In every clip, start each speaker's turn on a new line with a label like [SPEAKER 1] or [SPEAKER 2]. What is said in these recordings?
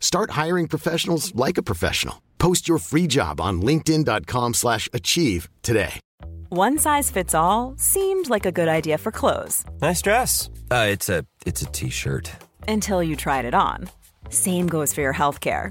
[SPEAKER 1] Start hiring professionals like a professional. Post your free job on linkedin.com/achieve slash achieve today.
[SPEAKER 2] One size fits all seemed like a good idea for clothes
[SPEAKER 3] Nice dress. Uh, it's a it's a t-shirt.
[SPEAKER 2] until you tried it on. Same goes for your healthcare.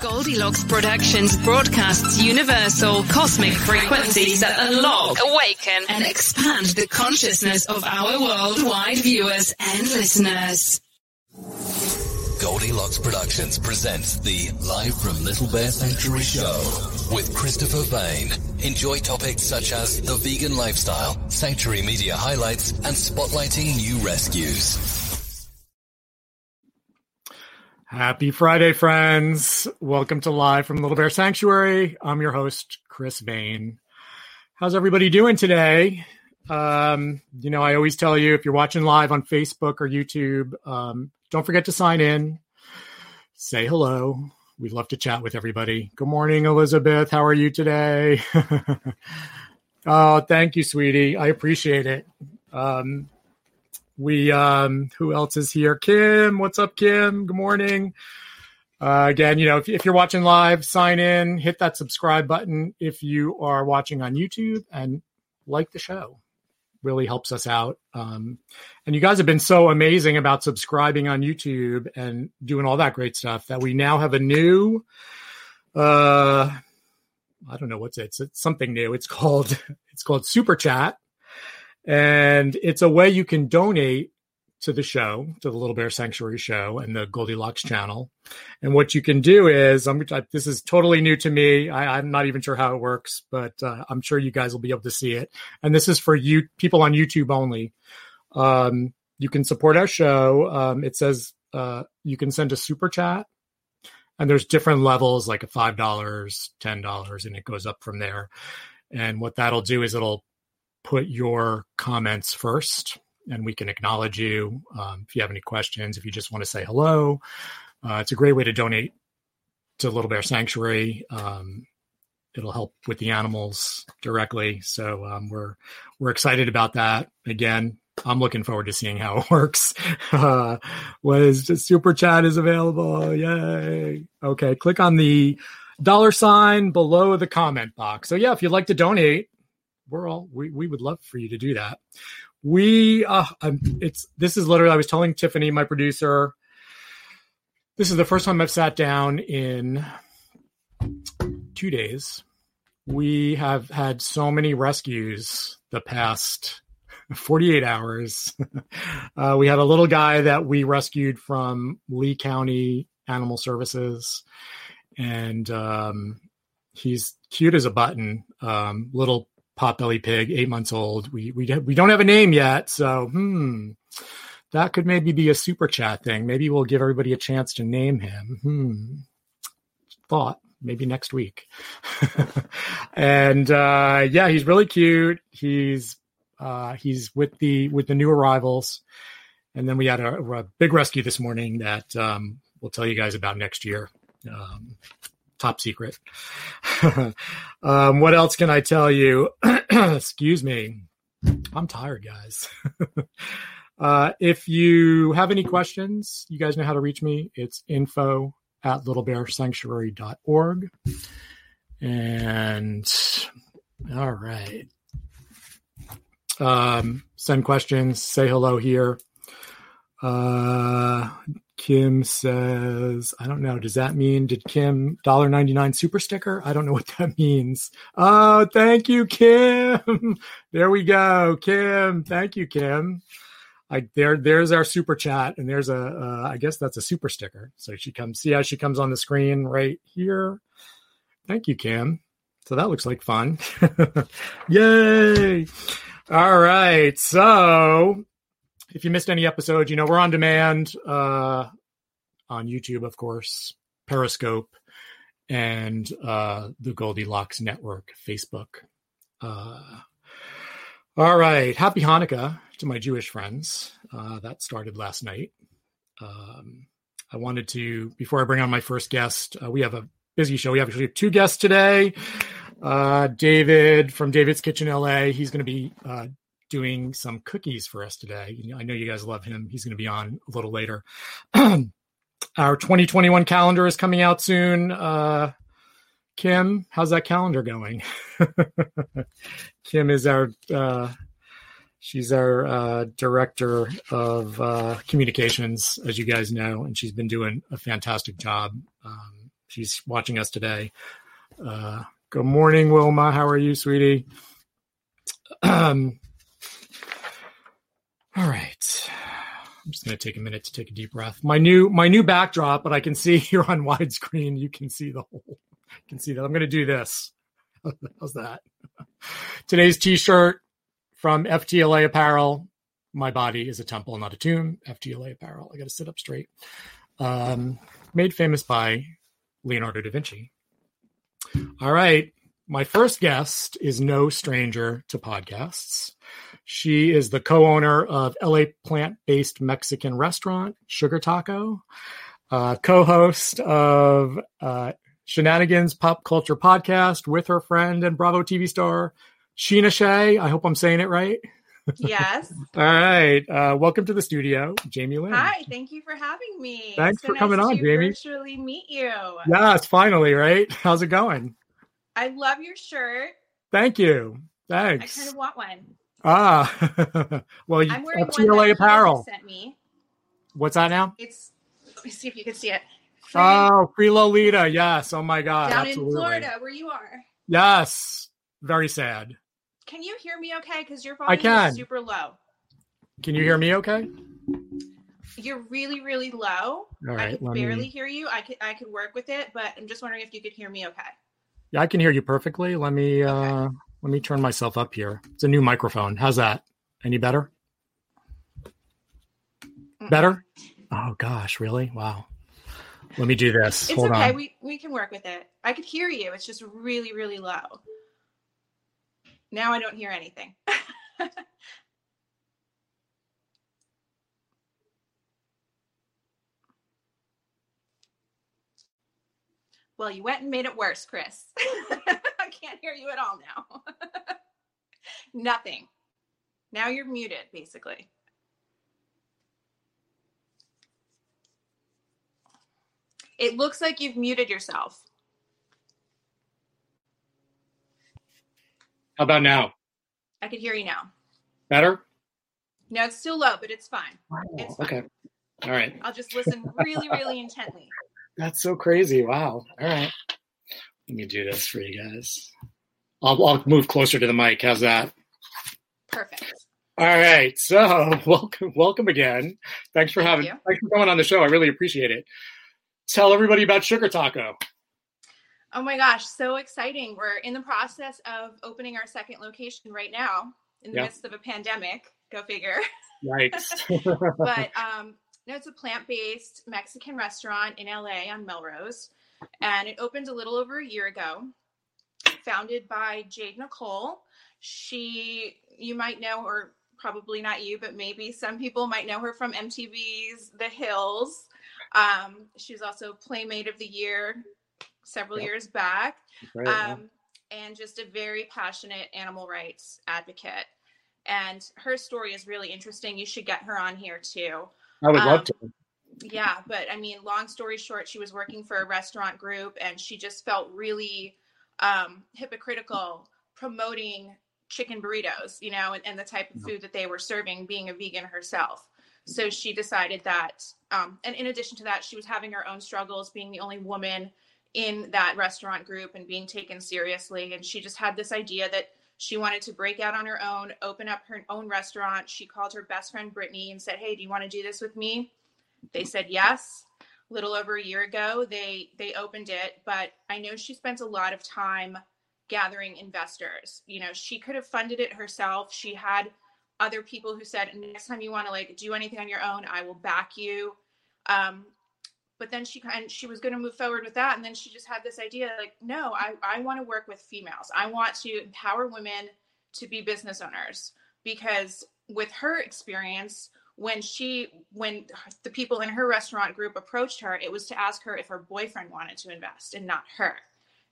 [SPEAKER 4] Goldilocks Productions broadcasts universal cosmic frequencies that unlock, awaken, and expand the consciousness of our worldwide viewers and listeners.
[SPEAKER 5] Goldilocks Productions presents the Live from Little Bear Sanctuary show with Christopher Bain. Enjoy topics such as the vegan lifestyle, sanctuary media highlights, and spotlighting new rescues.
[SPEAKER 6] Happy Friday, friends. Welcome to Live from Little Bear Sanctuary. I'm your host, Chris Bain. How's everybody doing today? Um, you know, I always tell you if you're watching live on Facebook or YouTube, um, don't forget to sign in, say hello. We'd love to chat with everybody. Good morning, Elizabeth. How are you today? oh, thank you, sweetie. I appreciate it. Um, we um who else is here? Kim what's up kim? Good morning. Uh, again you know if, if you're watching live sign in hit that subscribe button if you are watching on youtube and like the show. Really helps us out. Um, and you guys have been so amazing about subscribing on youtube and doing all that great stuff that we now have a new uh i don't know what's it it's, it's something new. It's called it's called super chat and it's a way you can donate to the show, to the Little Bear Sanctuary show and the Goldilocks channel. And what you can do is, I'm, this is totally new to me. I, am not even sure how it works, but uh, I'm sure you guys will be able to see it. And this is for you people on YouTube only. Um, you can support our show. Um, it says uh, you can send a super chat, and there's different levels, like a five dollars, ten dollars, and it goes up from there. And what that'll do is it'll put your comments first and we can acknowledge you um, if you have any questions if you just want to say hello Uh, it's a great way to donate to Little Bear Sanctuary. Um, it'll help with the animals directly. So um, we're we're excited about that. Again, I'm looking forward to seeing how it works. Uh, was super chat is available? Yay! Okay, click on the dollar sign below the comment box. So yeah, if you'd like to donate, we're all we we would love for you to do that. We uh, I'm, it's this is literally I was telling Tiffany, my producer. This is the first time I've sat down in two days. We have had so many rescues the past 48 hours. uh, we had a little guy that we rescued from Lee County Animal Services, and um, he's cute as a button. Um, little potbelly pig, eight months old. We we we don't have a name yet, so hmm, that could maybe be a super chat thing. Maybe we'll give everybody a chance to name him. Hmm, thought maybe next week. and uh, yeah, he's really cute. He's uh, he's with the with the new arrivals, and then we had a, a big rescue this morning that um, we'll tell you guys about next year. Um, top secret. um, what else can I tell you? Excuse me. I'm tired, guys. uh, if you have any questions, you guys know how to reach me. It's info at littlebearsanctuary.org. And all right. Um, send questions, say hello here. Uh, Kim says, I don't know. Does that mean did Kim dollar ninety nine super sticker? I don't know what that means. Oh, thank you, Kim. there we go, Kim. Thank you, Kim. I there there's our super chat, and there's a uh, I guess that's a super sticker. So she comes. See how she comes on the screen right here. Thank you, Kim. So that looks like fun. Yay! All right. So if you missed any episodes, you know, we're on demand uh, on YouTube, of course, Periscope, and uh, the Goldilocks Network, Facebook. Uh, all right. Happy Hanukkah to my Jewish friends. Uh, that started last night. Um, I wanted to, before I bring on my first guest, uh, we have a busy show. We have actually two guests today. Uh, David from David's Kitchen LA. He's going to be uh, doing some cookies for us today. I know you guys love him. He's going to be on a little later. Our 2021 calendar is coming out soon. Uh, Kim, how's that calendar going? Kim is our uh, she's our uh, director of uh, communications, as you guys know, and she's been doing a fantastic job. Um, she's watching us today. Uh, good morning, Wilma. How are you, sweetie? all right. I'm just going to take a minute to take a deep breath. My new my new backdrop, but I can see here on widescreen. You can see the whole. You can see that. I'm going to do this. How's that? Today's T-shirt from FTLA Apparel. My body is a temple, not a tomb. FTLA Apparel. I got to sit up straight. Um, made famous by Leonardo da Vinci. All right. My first guest is no stranger to podcasts. She is the co owner of LA plant based Mexican restaurant, Sugar Taco, uh, co host of uh, Scheananigans Pop Culture Podcast with her friend and Bravo TV star, Scheana Shay. I hope I'm saying it right.
[SPEAKER 7] Yes.
[SPEAKER 6] All right. Uh, welcome to the studio, Jamie Lynn.
[SPEAKER 7] Hi. Thank you for having me.
[SPEAKER 6] Thanks
[SPEAKER 7] so
[SPEAKER 6] for
[SPEAKER 7] nice
[SPEAKER 6] coming on, Jamie.
[SPEAKER 7] Virtually meet you.
[SPEAKER 6] Yes, finally, right? How's it going?
[SPEAKER 7] I love your shirt.
[SPEAKER 6] Thank you. Thanks.
[SPEAKER 7] I kind of want one.
[SPEAKER 6] Ah, well, you
[SPEAKER 7] I'm wearing one
[SPEAKER 6] FTLA apparel.
[SPEAKER 7] sent me.
[SPEAKER 6] What's that now?
[SPEAKER 7] It's. Let me see if you can see it. Free-
[SPEAKER 6] Oh, Free Lolita. Yes. Oh my God.
[SPEAKER 7] down
[SPEAKER 6] absolutely.
[SPEAKER 7] in Florida, where you are.
[SPEAKER 6] Yes. Very sad.
[SPEAKER 7] Can you hear me okay? Because your
[SPEAKER 6] I
[SPEAKER 7] volume
[SPEAKER 6] can.
[SPEAKER 7] is super low.
[SPEAKER 6] Can you hear me okay?
[SPEAKER 7] You're really, really low.
[SPEAKER 6] All
[SPEAKER 7] I can barely
[SPEAKER 6] me,
[SPEAKER 7] hear you. I could, I could work with it, but I'm just wondering if you could hear me okay.
[SPEAKER 6] yeah, I can hear you perfectly. Let me, uh, let me turn myself up here. It's a new microphone. How's that? Any better? Better? Oh gosh, really? Wow. Let me do this.
[SPEAKER 7] It's
[SPEAKER 6] Hold
[SPEAKER 7] okay.
[SPEAKER 6] on.
[SPEAKER 7] We we can work with it. I could hear you. It's just really, really low. Now I don't hear anything. Well, you went and made it worse, Chris. I can't hear you at all now. Nothing. Now you're muted, basically. It looks like you've muted yourself.
[SPEAKER 6] How about now?
[SPEAKER 7] I can hear you now.
[SPEAKER 6] Better?
[SPEAKER 7] No, it's still low, but it's fine.
[SPEAKER 6] It's fine. Okay. All right.
[SPEAKER 7] I'll just listen really, really intently.
[SPEAKER 6] That's so crazy. Wow. All right. Let me do this for you guys. I'll, I'll move closer to the mic. How's that?
[SPEAKER 7] Perfect.
[SPEAKER 6] All right. So welcome, welcome again. Thanks for
[SPEAKER 7] Thank
[SPEAKER 6] having,
[SPEAKER 7] you.
[SPEAKER 6] thanks for coming on the show. I really appreciate it. Tell everybody about Sugar Taco.
[SPEAKER 7] Oh my gosh, so exciting. We're in the process of opening our second location right now in the
[SPEAKER 6] Yeah.
[SPEAKER 7] midst of a pandemic. Go figure.
[SPEAKER 6] Yikes.
[SPEAKER 7] but um, no, it's a plant-based Mexican restaurant in LA on Melrose, and it opened a little over a year ago. Founded by Jayde Nicole. She, you might know or probably not you, but maybe some people might know her from MTV's The Hills. Um, she was also Playmate of the Year several
[SPEAKER 6] Yep.
[SPEAKER 7] years back
[SPEAKER 6] Right, yeah.
[SPEAKER 7] um, and just a very passionate animal rights advocate. And her story is really interesting. You should get her on here too.
[SPEAKER 6] I would love
[SPEAKER 7] um,
[SPEAKER 6] to.
[SPEAKER 7] Yeah, but I mean, long story short, she was working for a restaurant group and she just felt really um, hypocritical promoting chicken burritos, you know, and, and the type of food that they were serving, being a vegan herself. So she decided that, um, and in addition to that, she was having her own struggles being the only woman in that restaurant group and being taken seriously. And she just had this idea that she wanted to break out on her own, open up her own restaurant. She called her best friend Brittany and said, Hey, do you want to do this with me? They said yes. A little over a year ago, they they opened it, but I know she spent a lot of time gathering investors. You know, she could have funded it herself. She had other people who said, "Next time you want to like do anything on your own, I will back you." Um, but then she kind she was going to move forward with that, and then she just had this idea like, "No, I I want to work with females. I want to empower women to be business owners because with her experience." When she when the people in her restaurant group approached her it was to ask her if her boyfriend wanted to invest and not her.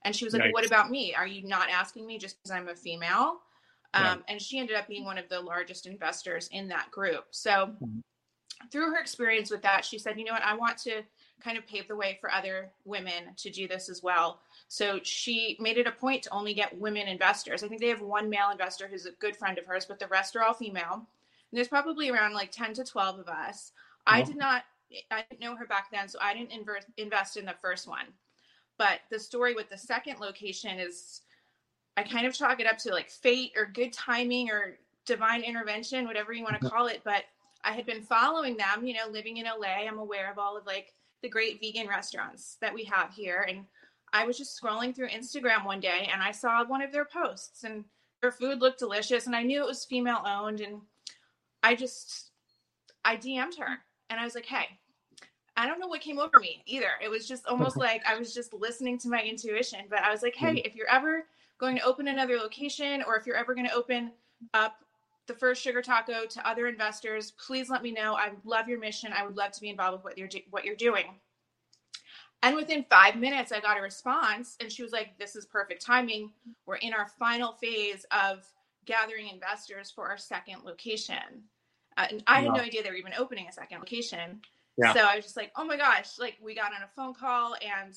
[SPEAKER 7] And she was like
[SPEAKER 6] Yikes.
[SPEAKER 7] what about me? Are you not asking me just because i'm a female?
[SPEAKER 6] Yeah.
[SPEAKER 7] um, and she ended up being one of the largest investors in that group. So
[SPEAKER 6] Mhm.
[SPEAKER 7] through her experience with that she said you know what? I want to kind of pave the way for other women to do this as well. So she made it a point to only get women investors. I think they have one male investor who's a good friend of hers but the rest are all female there's probably around like 10 to 12 of us. I did not, I didn't know her back then, so I didn't invest invest in the first one. But the story with the second location is, I kind of chalk it up to like fate or good timing or divine intervention, whatever you want to mm-hmm. call it. But I had been following them, you know, living in LA. I'm aware of all of like the great vegan restaurants that we have here. And I was just scrolling through Instagram one day and I saw one of their posts and their food looked delicious. And I knew it was female owned. And I just I DM'd her and I was like, hey, I don't know what came over me either. It was just almost like I was just listening to my intuition. But I was like, hey, mm-hmm. if you're ever going to open another location or if you're ever going to open up the first sugar taco to other investors, please let me know. I love your mission. I would love to be involved with what you're do- what you're doing. And within five minutes, I got a response, and she was like, "This is perfect timing. We're in our final phase of gathering investors for our second location." Uh, and I had no idea they were even opening a second location.
[SPEAKER 6] Yeah.
[SPEAKER 7] So I was just like, "Oh my gosh!" Like we got on a phone call, and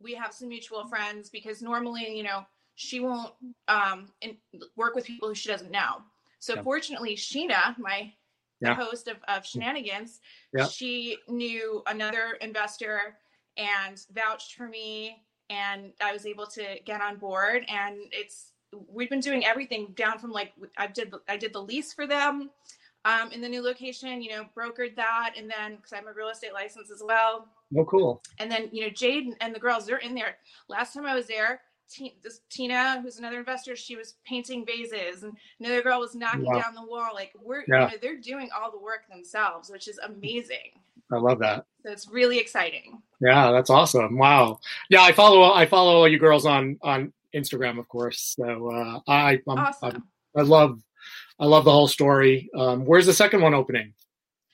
[SPEAKER 7] we have some mutual friends because normally, you know, she won't um, in, work with people who she doesn't know. So
[SPEAKER 6] Yeah.
[SPEAKER 7] fortunately, Scheana, my
[SPEAKER 6] Yeah.
[SPEAKER 7] host of, of Scheananigans,
[SPEAKER 6] Yeah.
[SPEAKER 7] she knew another investor and vouched for me, and I was able to get on board. And it's we've been doing everything down from like I did I did the lease for them um, in the new location, you know, brokered that, and then because I'm a real estate license as well,
[SPEAKER 6] Oh, cool.
[SPEAKER 7] and then you know Jayde and the girls they're in there. Last time I was there, T- this Tina, who's another investor, she was painting vases, and another girl was knocking
[SPEAKER 6] Wow.
[SPEAKER 7] down the wall. Like we're,
[SPEAKER 6] Yeah.
[SPEAKER 7] you know, they're doing all the work themselves, which is amazing.
[SPEAKER 6] I love that.
[SPEAKER 7] So it's really exciting.
[SPEAKER 6] Yeah, that's awesome. Wow. Yeah, I follow I follow all you girls on on Instagram, of course. So uh, I I'm,
[SPEAKER 7] Awesome.
[SPEAKER 6] I, I love I love the whole story. Um, where's the second one opening?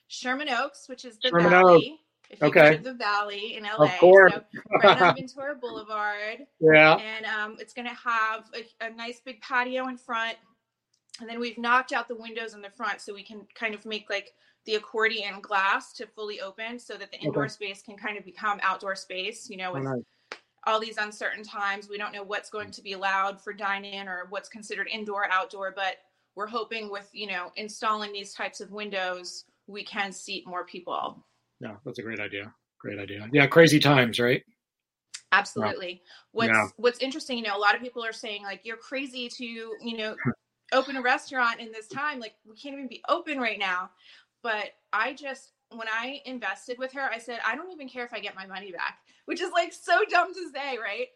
[SPEAKER 7] Sherman Oaks, which is the
[SPEAKER 6] Sherman
[SPEAKER 7] valley. if you
[SPEAKER 6] okay.
[SPEAKER 7] the Valley in LA.
[SPEAKER 6] Of course.
[SPEAKER 7] So right on Ventura Boulevard.
[SPEAKER 6] Yeah.
[SPEAKER 7] And um, it's going to have a, a nice big patio in front. And then we've knocked out the windows in the front so we can kind of make like the accordion glass to fully open so that the indoor okay. space can kind of become outdoor space, you know, with oh, nice. All these uncertain times. We don't know what's going mm. to be allowed for dine in or what's considered indoor, outdoor, but we're hoping with, you know, installing these types of windows, we can seat more people.
[SPEAKER 6] Yeah, that's a great idea. Great idea. Yeah, crazy times, right?
[SPEAKER 7] Absolutely. Yeah. What's yeah. what's interesting, you know, a lot of people are saying like you're crazy to, you know, open a restaurant in this time. Like we can't even be open right now. But I just when I invested with her, I said, I don't even care if I get my money back, which is like so dumb to say, right?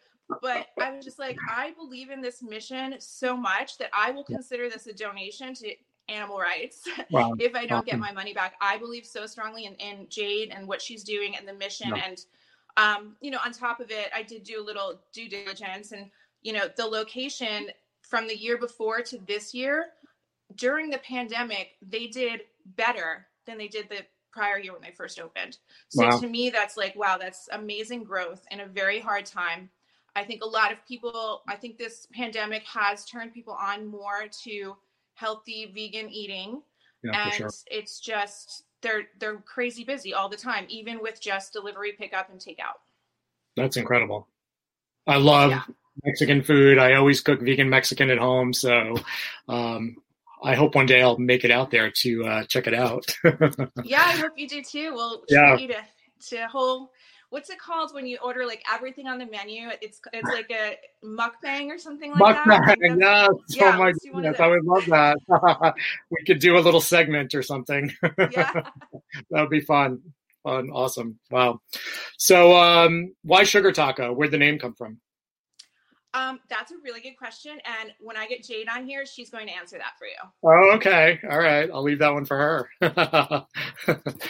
[SPEAKER 7] But I was just like, I believe in this mission so much that I will consider this a donation to animal rights wow. if I don't get my money back. I believe so strongly in, in Jayde and what she's doing and the mission. And, um, you know, on top of it, I did do a little due diligence and, you know, the location from the year before to this year during the pandemic, they did better than they did the prior year when they first opened. So wow. to me, that's like, wow, that's amazing growth in a very hard time. I think a lot of people, I think this pandemic has turned people on more to healthy vegan eating. Yeah, and sure. it's just they're they're crazy busy all the time, even with just delivery, pickup, and takeout.
[SPEAKER 6] That's incredible. I love yeah. Mexican food. I always cook vegan Mexican at home, so um, I hope one day I'll make it out there to uh, check it out.
[SPEAKER 7] yeah, I hope you do too. We'll yeah. you to to whole what's it called when you order like everything on the menu? It's it's like a mukbang or something like
[SPEAKER 6] mukbang, that. Mukbang, yes. Yeah, oh my goodness, I would love that. we could do a little segment or something. Yeah. that would be fun. Fun, awesome. Wow. So um why sugar taco? Where'd the name come from?
[SPEAKER 7] Um, that's a really good question. And when I get Jayde on here, she's going to answer that for you.
[SPEAKER 6] Oh, okay. All right. I'll leave that one for her.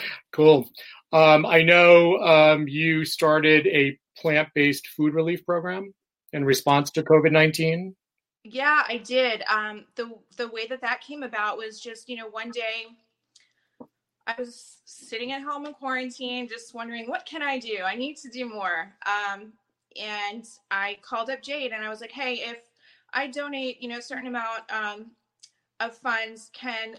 [SPEAKER 6] cool. Um, I know um, you started a plant based food relief program in response to COVID 19.
[SPEAKER 7] Yeah, I did. Um, the the way that that came about was just you know one day I was sitting at home in quarantine, just wondering what can I do. I need to do more. Um, and I called up Jayde and I was like, hey, if I donate, you know, a certain amount um, of funds, can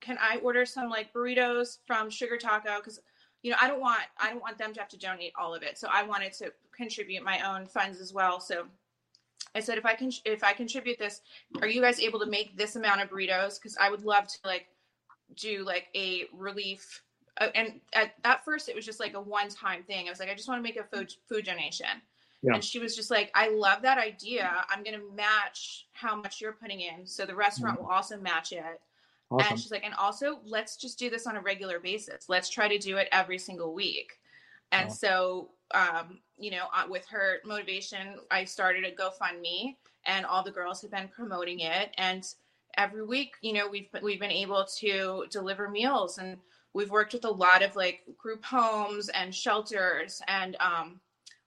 [SPEAKER 7] can I order some like burritos from Sugar Taco? Because you know, I don't want I don't want them to have to donate all of it. So I wanted to contribute my own funds as well. So I said, if I can if I contribute this, are you guys able to make this amount of burritos? Because I would love to like do like a relief. Uh, and at, at first, it was just like a one time thing. I was like, I just want to make a food food donation. Yeah. And she was just like, I love that idea. I'm going to match how much you're putting in. So the restaurant mm-hmm. will also match it. Awesome. And she's like, and also let's just do this on a regular basis. Let's try to do it every single week. And so, um, you know, uh, with her motivation, I started a GoFundMe, and all the girls have been promoting it. And every week, you know, we've we've been able to deliver meals, and we've worked with a lot of like group homes and shelters. And um,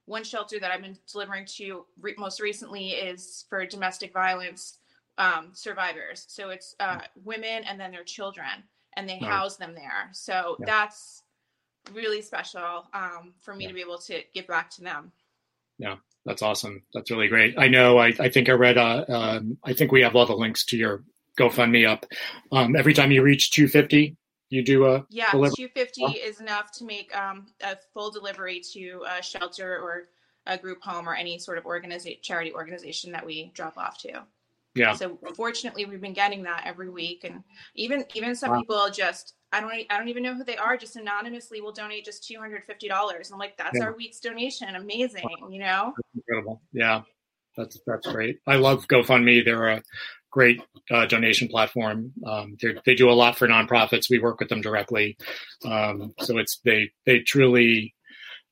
[SPEAKER 7] one shelter that I've been delivering to re- most recently is for domestic violence um, survivors. So it's uh, women and then their children, and they house them there. So yeah. that's really special um, for me yeah. to be able to give back to them.
[SPEAKER 6] Yeah, that's awesome. That's really great. I know. I, I think I read. Uh, um, I think we have all the links to your GoFundMe up. Um, every time you reach 250, you do a
[SPEAKER 7] yeah. 250 oh. is enough to make um, a full delivery to a shelter or a group home or any sort of organization charity organization that we drop off to.
[SPEAKER 6] Yeah.
[SPEAKER 7] So fortunately, we've been getting that every week, and even even some wow. people just I don't I don't even know who they are, just anonymously will donate just two hundred fifty dollars. I'm like, that's yeah. our week's donation. Amazing, wow. you know.
[SPEAKER 6] That's incredible. Yeah, that's that's great. I love GoFundMe. They're a great uh, donation platform. Um, they do a lot for nonprofits. We work with them directly, um, so it's they they truly.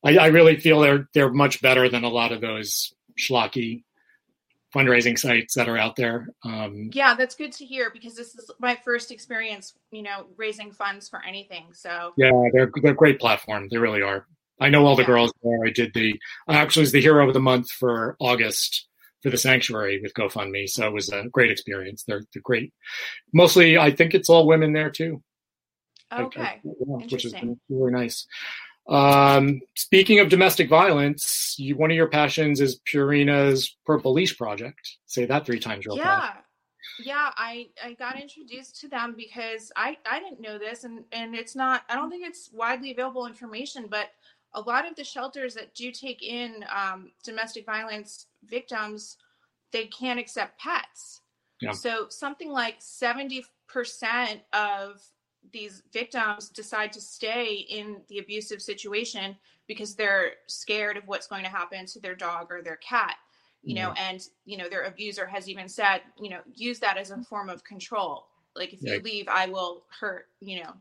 [SPEAKER 6] I, I really feel they're they're much better than a lot of those schlocky fundraising sites that are out there. Um,
[SPEAKER 7] yeah, that's good to hear because this is my first experience, you know, raising funds for anything. So
[SPEAKER 6] yeah, they're they're great platform. They really are. I know all the yeah. girls there. I did the I actually was the hero of the month for August for the sanctuary with GoFundMe. So it was a great experience. They're, they're great. Mostly, I think it's all women there too.
[SPEAKER 7] Okay,
[SPEAKER 6] like, yeah, which is really nice. Um, speaking of domestic violence, you, one of your passions is Purina's Purple Leash project. Say that three times real
[SPEAKER 7] yeah.
[SPEAKER 6] fast.
[SPEAKER 7] Yeah, I, I got introduced to them because I, I didn't know this and, and it's not I don't think it's widely available information, but a lot of the shelters that do take in um, domestic violence victims, they can't accept pets. Yeah. So something like 70% of these victims decide to stay in the abusive situation because they're scared of what's going to happen to their dog or their cat you know mm-hmm. and you know their abuser has even said you know use that as a mm-hmm. form of control like if yeah. you leave i will hurt you know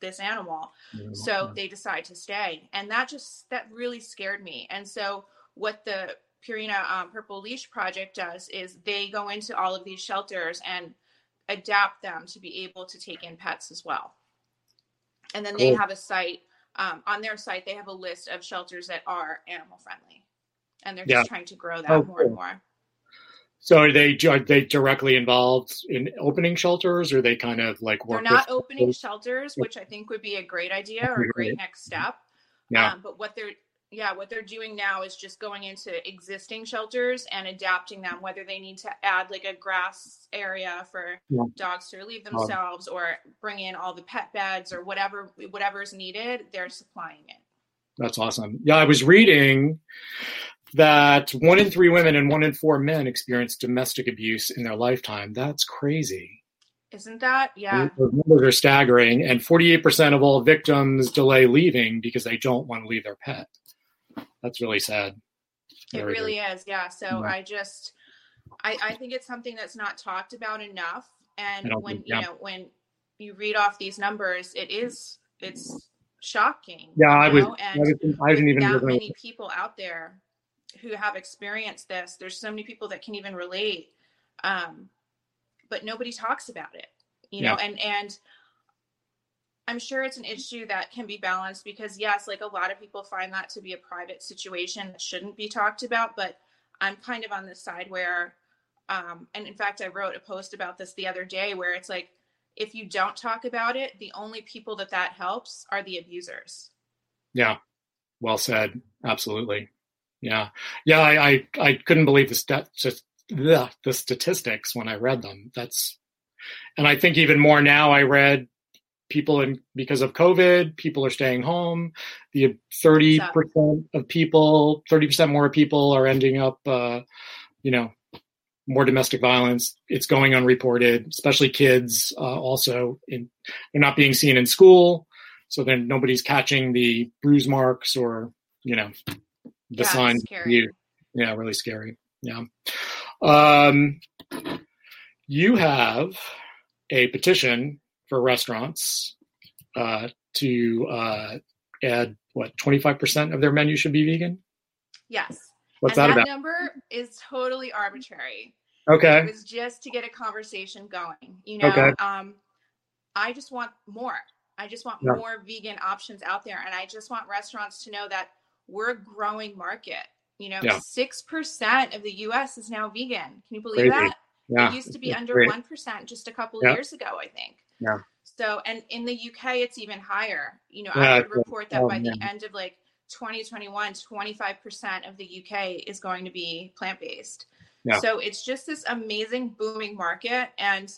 [SPEAKER 7] this animal yeah. so they decide to stay and that just that really scared me and so what the purina um, purple leash project does is they go into all of these shelters and adapt them to be able to take in pets as well. And then cool. they have a site um, on their site. They have a list of shelters that are animal friendly, and they're just trying to grow that oh, more cool. and more.
[SPEAKER 6] So are they are they directly involved in opening shelters, or they kind of like
[SPEAKER 7] work? They're not opening shelters, which I think would be a great idea or a great next step. Yeah. Um, but what they're yeah, what they're doing now is just going into existing shelters and adapting them, whether they need to add like a grass area for yeah. dogs to relieve um, themselves or bring in all the pet beds or whatever whatever is needed, they're supplying it.
[SPEAKER 6] That's awesome. Yeah, I was reading that one in three women and one in four men experience domestic abuse in their lifetime. That's crazy.
[SPEAKER 7] Isn't that? Yeah.
[SPEAKER 6] Those numbers are staggering. And 48% of all victims delay leaving because they don't want to leave their pet that's really sad.
[SPEAKER 7] It really is, yeah. So yeah. I just, I, I think it's something that's not talked about enough. And when think, yeah. you know when you read off these numbers, it is it's shocking.
[SPEAKER 6] Yeah, I was, and I, was, I didn't even
[SPEAKER 7] that many people out there who have experienced this. There's so many people that can even relate, um, but nobody talks about it. You yeah. know, and and I'm sure it's an issue that can be balanced because, yes, like a lot of people find that to be a private situation that shouldn't be talked about. But I'm kind of on this side where, um, and in fact, I wrote a post about this the other day where it's like, if you don't talk about it, the only people that that helps are the abusers.
[SPEAKER 6] Yeah, well said. Absolutely. Yeah, yeah. I I, I couldn't believe the stat, just the, the statistics when I read them. That's, and I think even more now. I read people in because of COVID, people are staying home. The 30% of people, 30% more people are ending up, uh, you know, more domestic violence. It's going unreported, especially kids. Uh, also, in, they're not being seen in school, so then nobody's catching the bruise marks or you know the yeah, signs. You, yeah, really scary. Yeah. Um, you have a petition for restaurants uh, to uh, add what 25% of their menu should be vegan?
[SPEAKER 7] Yes.
[SPEAKER 6] What's
[SPEAKER 7] and
[SPEAKER 6] that,
[SPEAKER 7] that
[SPEAKER 6] about?
[SPEAKER 7] number is totally arbitrary.
[SPEAKER 6] Okay.
[SPEAKER 7] It was just to get a conversation going you know okay. um i just want more. I just want yeah. more vegan options out there and i just want restaurants to know that we're a growing market. You know 6% of the us is now vegan. Can you believe Crazy. that? Yeah. It used to be it's under one percent just a couple of years ago, I think.
[SPEAKER 6] Yeah.
[SPEAKER 7] So, and in the UK, it's even higher. You know, yeah, I would report that oh, by man. the end of like 2021, 25% of the UK is going to be plant based. Yeah. So it's just this amazing booming market. And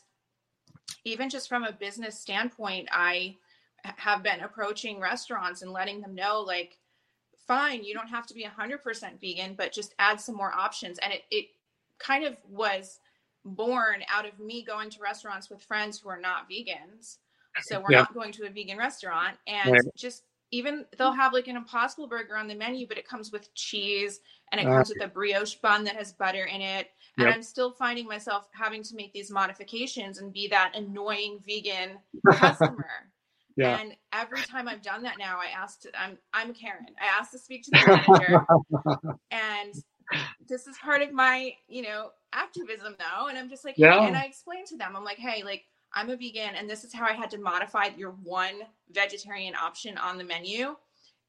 [SPEAKER 7] even just from a business standpoint, I have been approaching restaurants and letting them know, like, fine, you don't have to be 100% vegan, but just add some more options. And it, it kind of was born out of me going to restaurants with friends who are not vegans. So we're yeah. not going to a vegan restaurant and right. just even they'll have like an impossible burger on the menu, but it comes with cheese and it uh, comes with a brioche bun that has butter in it. And yep. I'm still finding myself having to make these modifications and be that annoying vegan customer. yeah. And every time I've done that now, I asked I'm I'm Karen. I asked to speak to the manager and this is part of my, you know, activism though. And I'm just like, yeah. and I explained to them, I'm like, hey, like I'm a vegan and this is how I had to modify your one vegetarian option on the menu.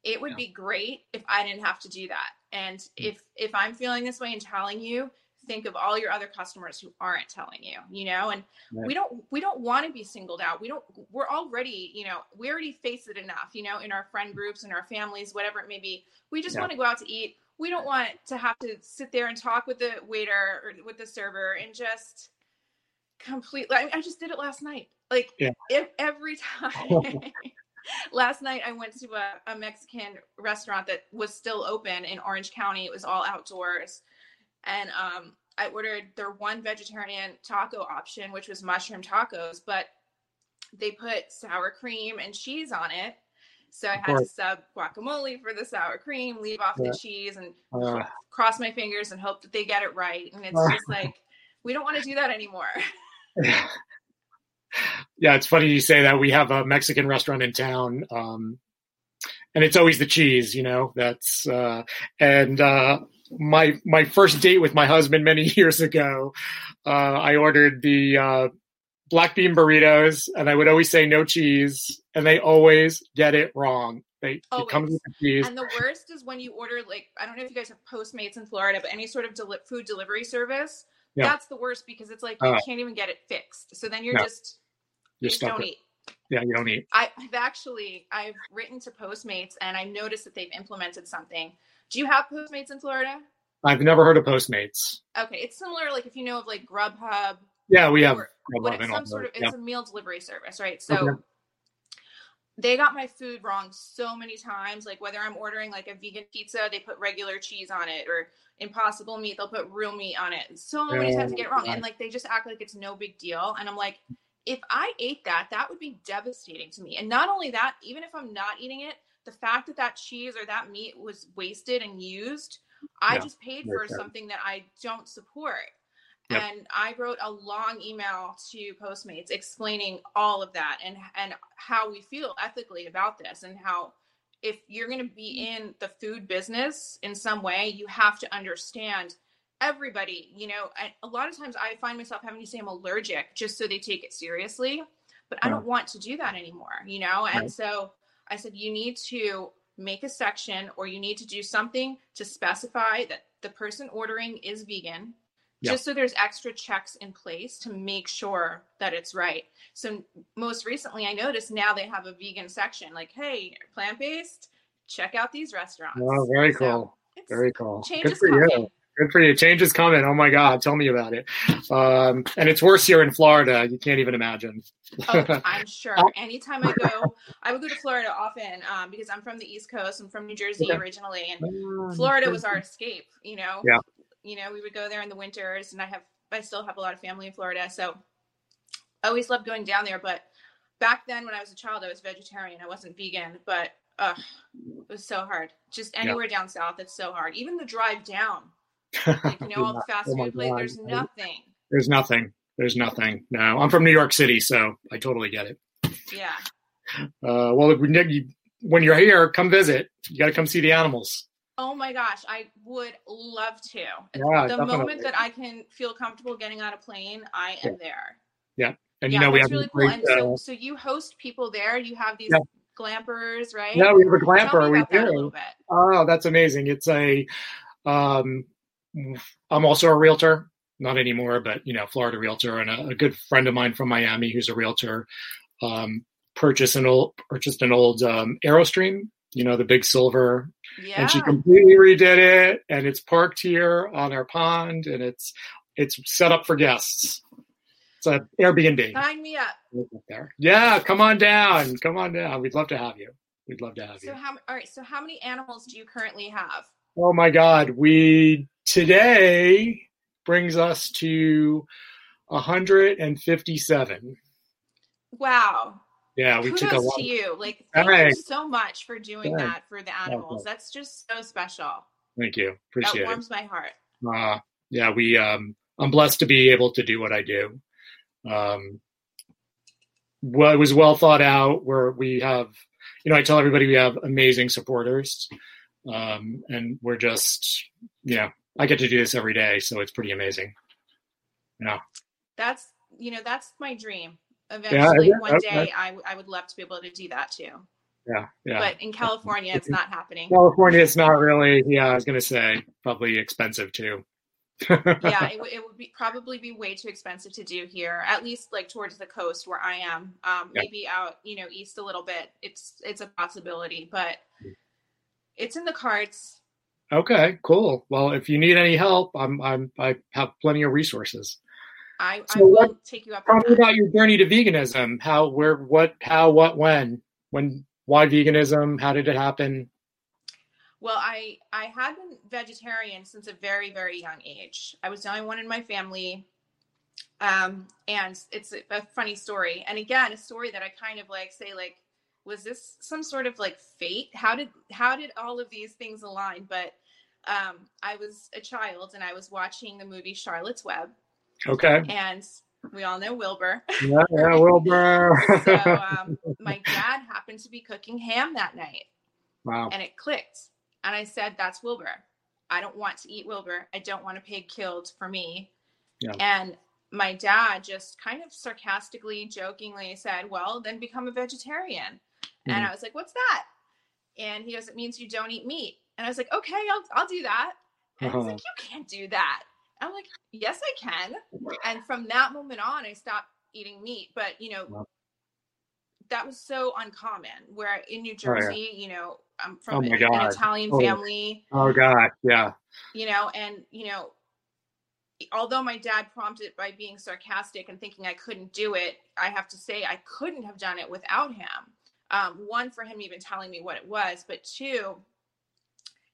[SPEAKER 7] It would yeah. be great if I didn't have to do that. And hmm. if if I'm feeling this way and telling you, think of all your other customers who aren't telling you you know and right. we don't we don't want to be singled out we don't we're already you know we already face it enough you know in our friend groups and our families whatever it may be we just yeah. want to go out to eat we don't want to have to sit there and talk with the waiter or with the server and just completely I, I just did it last night like yeah. if, every time last night I went to a, a, Mexican restaurant that was still open in Orange County. It was all outdoors. And um, I ordered their one vegetarian taco option, which was mushroom tacos, but they put sour cream and cheese on it. So I had to sub guacamole for the sour cream, leave off yeah. the cheese, and uh, cross my fingers and hope that they get it right. And it's uh, just like, we don't want to do that anymore.
[SPEAKER 6] yeah, it's funny you say that. We have a Mexican restaurant in town, um, and it's always the cheese, you know. That's uh, and uh, my my first date with my husband many years ago. Uh, I ordered the uh, black bean burritos, and I would always say no cheese, and they always get it wrong. They oh, it comes with the cheese.
[SPEAKER 7] And the worst is when you order like I don't know if you guys have Postmates in Florida, but any sort of deli- food delivery service yeah. that's the worst because it's like you uh, can't even get it fixed. So then you're no. just you just don't eat.
[SPEAKER 6] Yeah, you don't eat.
[SPEAKER 7] I, I've actually I've written to Postmates and I noticed that they've implemented something. Do you have Postmates in Florida?
[SPEAKER 6] I've never heard of Postmates.
[SPEAKER 7] Okay, it's similar. Like if you know of like Grubhub.
[SPEAKER 6] Yeah, we have.
[SPEAKER 7] Grubhub it's some sort of it's a meal delivery service, right? So. Okay. They got my food wrong so many times. Like whether I'm ordering like a vegan pizza, they put regular cheese on it, or impossible meat, they'll put real meat on it. So many times to get it wrong. And like they just act like it's no big deal. And I'm like, if I ate that, that would be devastating to me. And not only that, even if I'm not eating it, the fact that that cheese or that meat was wasted and used, I yeah, just paid for something that I don't support. Yep. And I wrote a long email to Postmates explaining all of that and and how we feel ethically about this and how if you're going to be mm. in the food business in some way, you have to understand everybody, you know, I, a lot of times I find myself having to say I'm allergic just so they take it seriously, but I don't want to do that anymore, you know? And right. so I said, you need to make a section or you need to do something to specify that the person ordering is vegan. Just so there's extra checks in place to make sure that it's right. So most recently, I noticed now they have a vegan section. Like, hey, plant based, check out these restaurants.
[SPEAKER 6] Oh, very so cool. Very cool. Good for coming. you. Good for you. Change is coming. Oh my God. Tell me about it. Um, and it's worse here in Florida. You can't even imagine.
[SPEAKER 7] oh, I'm sure. Anytime I go, I would go to Florida often um, because I'm from the East Coast. I'm from New Jersey originally. And um, Florida was our escape, you know?
[SPEAKER 6] Yeah.
[SPEAKER 7] You know, we would go there in the winters and I have, I still have a lot of family in Florida. So I always loved going down there. But back then when I was a child, I was vegetarian. I wasn't vegan, but uh, it was so hard. Just anywhere yeah. down south, it's so hard. Even the drive down like, you know, all the fast oh food places, there's nothing.
[SPEAKER 6] There's nothing. There's nothing. No, I'm from New York City, so I totally get it.
[SPEAKER 7] Yeah.
[SPEAKER 6] Uh, well, when you're here, come visit. You got to come see the animals.
[SPEAKER 7] Oh my gosh, I would love to. Yeah, the definitely. moment that I can feel comfortable getting on a plane, I am
[SPEAKER 6] yeah.
[SPEAKER 7] there.
[SPEAKER 6] Yeah, and yeah, you know we have
[SPEAKER 7] really cool. and so, uh, so you host people there. You have these yeah. glampers, right?
[SPEAKER 6] Yeah, we have a glamper. we do. Oh, that's amazing! It's a um, I'm also a realtor, not anymore, but you know, Florida realtor, and a, a good friend of mine from Miami who's a realtor um, purchased an old purchased an old um, Airstream, you know, the big silver, yeah. and she completely redid it, and it's parked here on our pond, and it's it's set up for guests. It's an Airbnb.
[SPEAKER 7] Sign me up.
[SPEAKER 6] There. Yeah, come on down. Come on down. We'd love to have you. We'd love to have
[SPEAKER 7] so
[SPEAKER 6] you.
[SPEAKER 7] So how all right, so how many animals do you currently have?
[SPEAKER 6] Oh my God. We today brings us to 157.
[SPEAKER 7] Wow.
[SPEAKER 6] Yeah, we
[SPEAKER 7] Kudos
[SPEAKER 6] took a lot.
[SPEAKER 7] to you. Like, thank you so much for doing that for the animals. That's just so special.
[SPEAKER 6] Thank you. Appreciate
[SPEAKER 7] it. That warms
[SPEAKER 6] it.
[SPEAKER 7] my heart.
[SPEAKER 6] Uh, yeah, we. Um, I'm blessed to be able to do what I do. Um, well, it was well thought out. Where we have, you know, I tell everybody we have amazing supporters um, and we're just you know I get to do this every day, so it's pretty amazing. Yeah,
[SPEAKER 7] that's you know that's my dream. Eventually, yeah, one day, I, I would love to be able to do that too.
[SPEAKER 6] Yeah, yeah.
[SPEAKER 7] But in California, it's not happening.
[SPEAKER 6] California, it's not really. Yeah, I was gonna say probably expensive too.
[SPEAKER 7] yeah, it, it would be probably be way too expensive to do here. At least like towards the coast where I am. Um, yeah. maybe out, you know, east a little bit. It's it's a possibility, but it's in the cards.
[SPEAKER 6] Okay, cool. Well, if you need any help, I'm I'm I have plenty of resources.
[SPEAKER 7] I, so I will what, take you up.
[SPEAKER 6] Tell me about your journey to veganism. How, where, what, how, what, when, when, why veganism? How did it happen?
[SPEAKER 7] Well, I I had been vegetarian since a very very young age. I was the only one in my family, um, and it's a, a funny story. And again, a story that I kind of like say like, was this some sort of like fate? How did how did all of these things align? But um, I was a child and I was watching the movie Charlotte's Web.
[SPEAKER 6] Okay.
[SPEAKER 7] And we all know Wilbur.
[SPEAKER 6] Yeah, yeah Wilbur.
[SPEAKER 7] so um, my dad happened to be cooking ham that night.
[SPEAKER 6] Wow.
[SPEAKER 7] And it clicked. And I said, That's Wilbur. I don't want to eat Wilbur. I don't want a pig killed for me. Yeah. And my dad just kind of sarcastically, jokingly said, Well, then become a vegetarian. Mm-hmm. And I was like, What's that? And he goes, It means you don't eat meat. And I was like, Okay, I'll, I'll do that. And uh-huh. Was like, You can't do that. I'm like, Yes, I can. And from that moment on, I stopped eating meat. But, you know, wow. that was so uncommon where in New Jersey, oh, yeah. you know, I'm from oh an, an, Italian
[SPEAKER 6] oh.
[SPEAKER 7] family.
[SPEAKER 6] Oh God, yeah.
[SPEAKER 7] You know, and you know, although my dad prompted by being sarcastic and thinking I couldn't do it, I have to say I couldn't have done it without him. Um, one for him even telling me what it was, but two,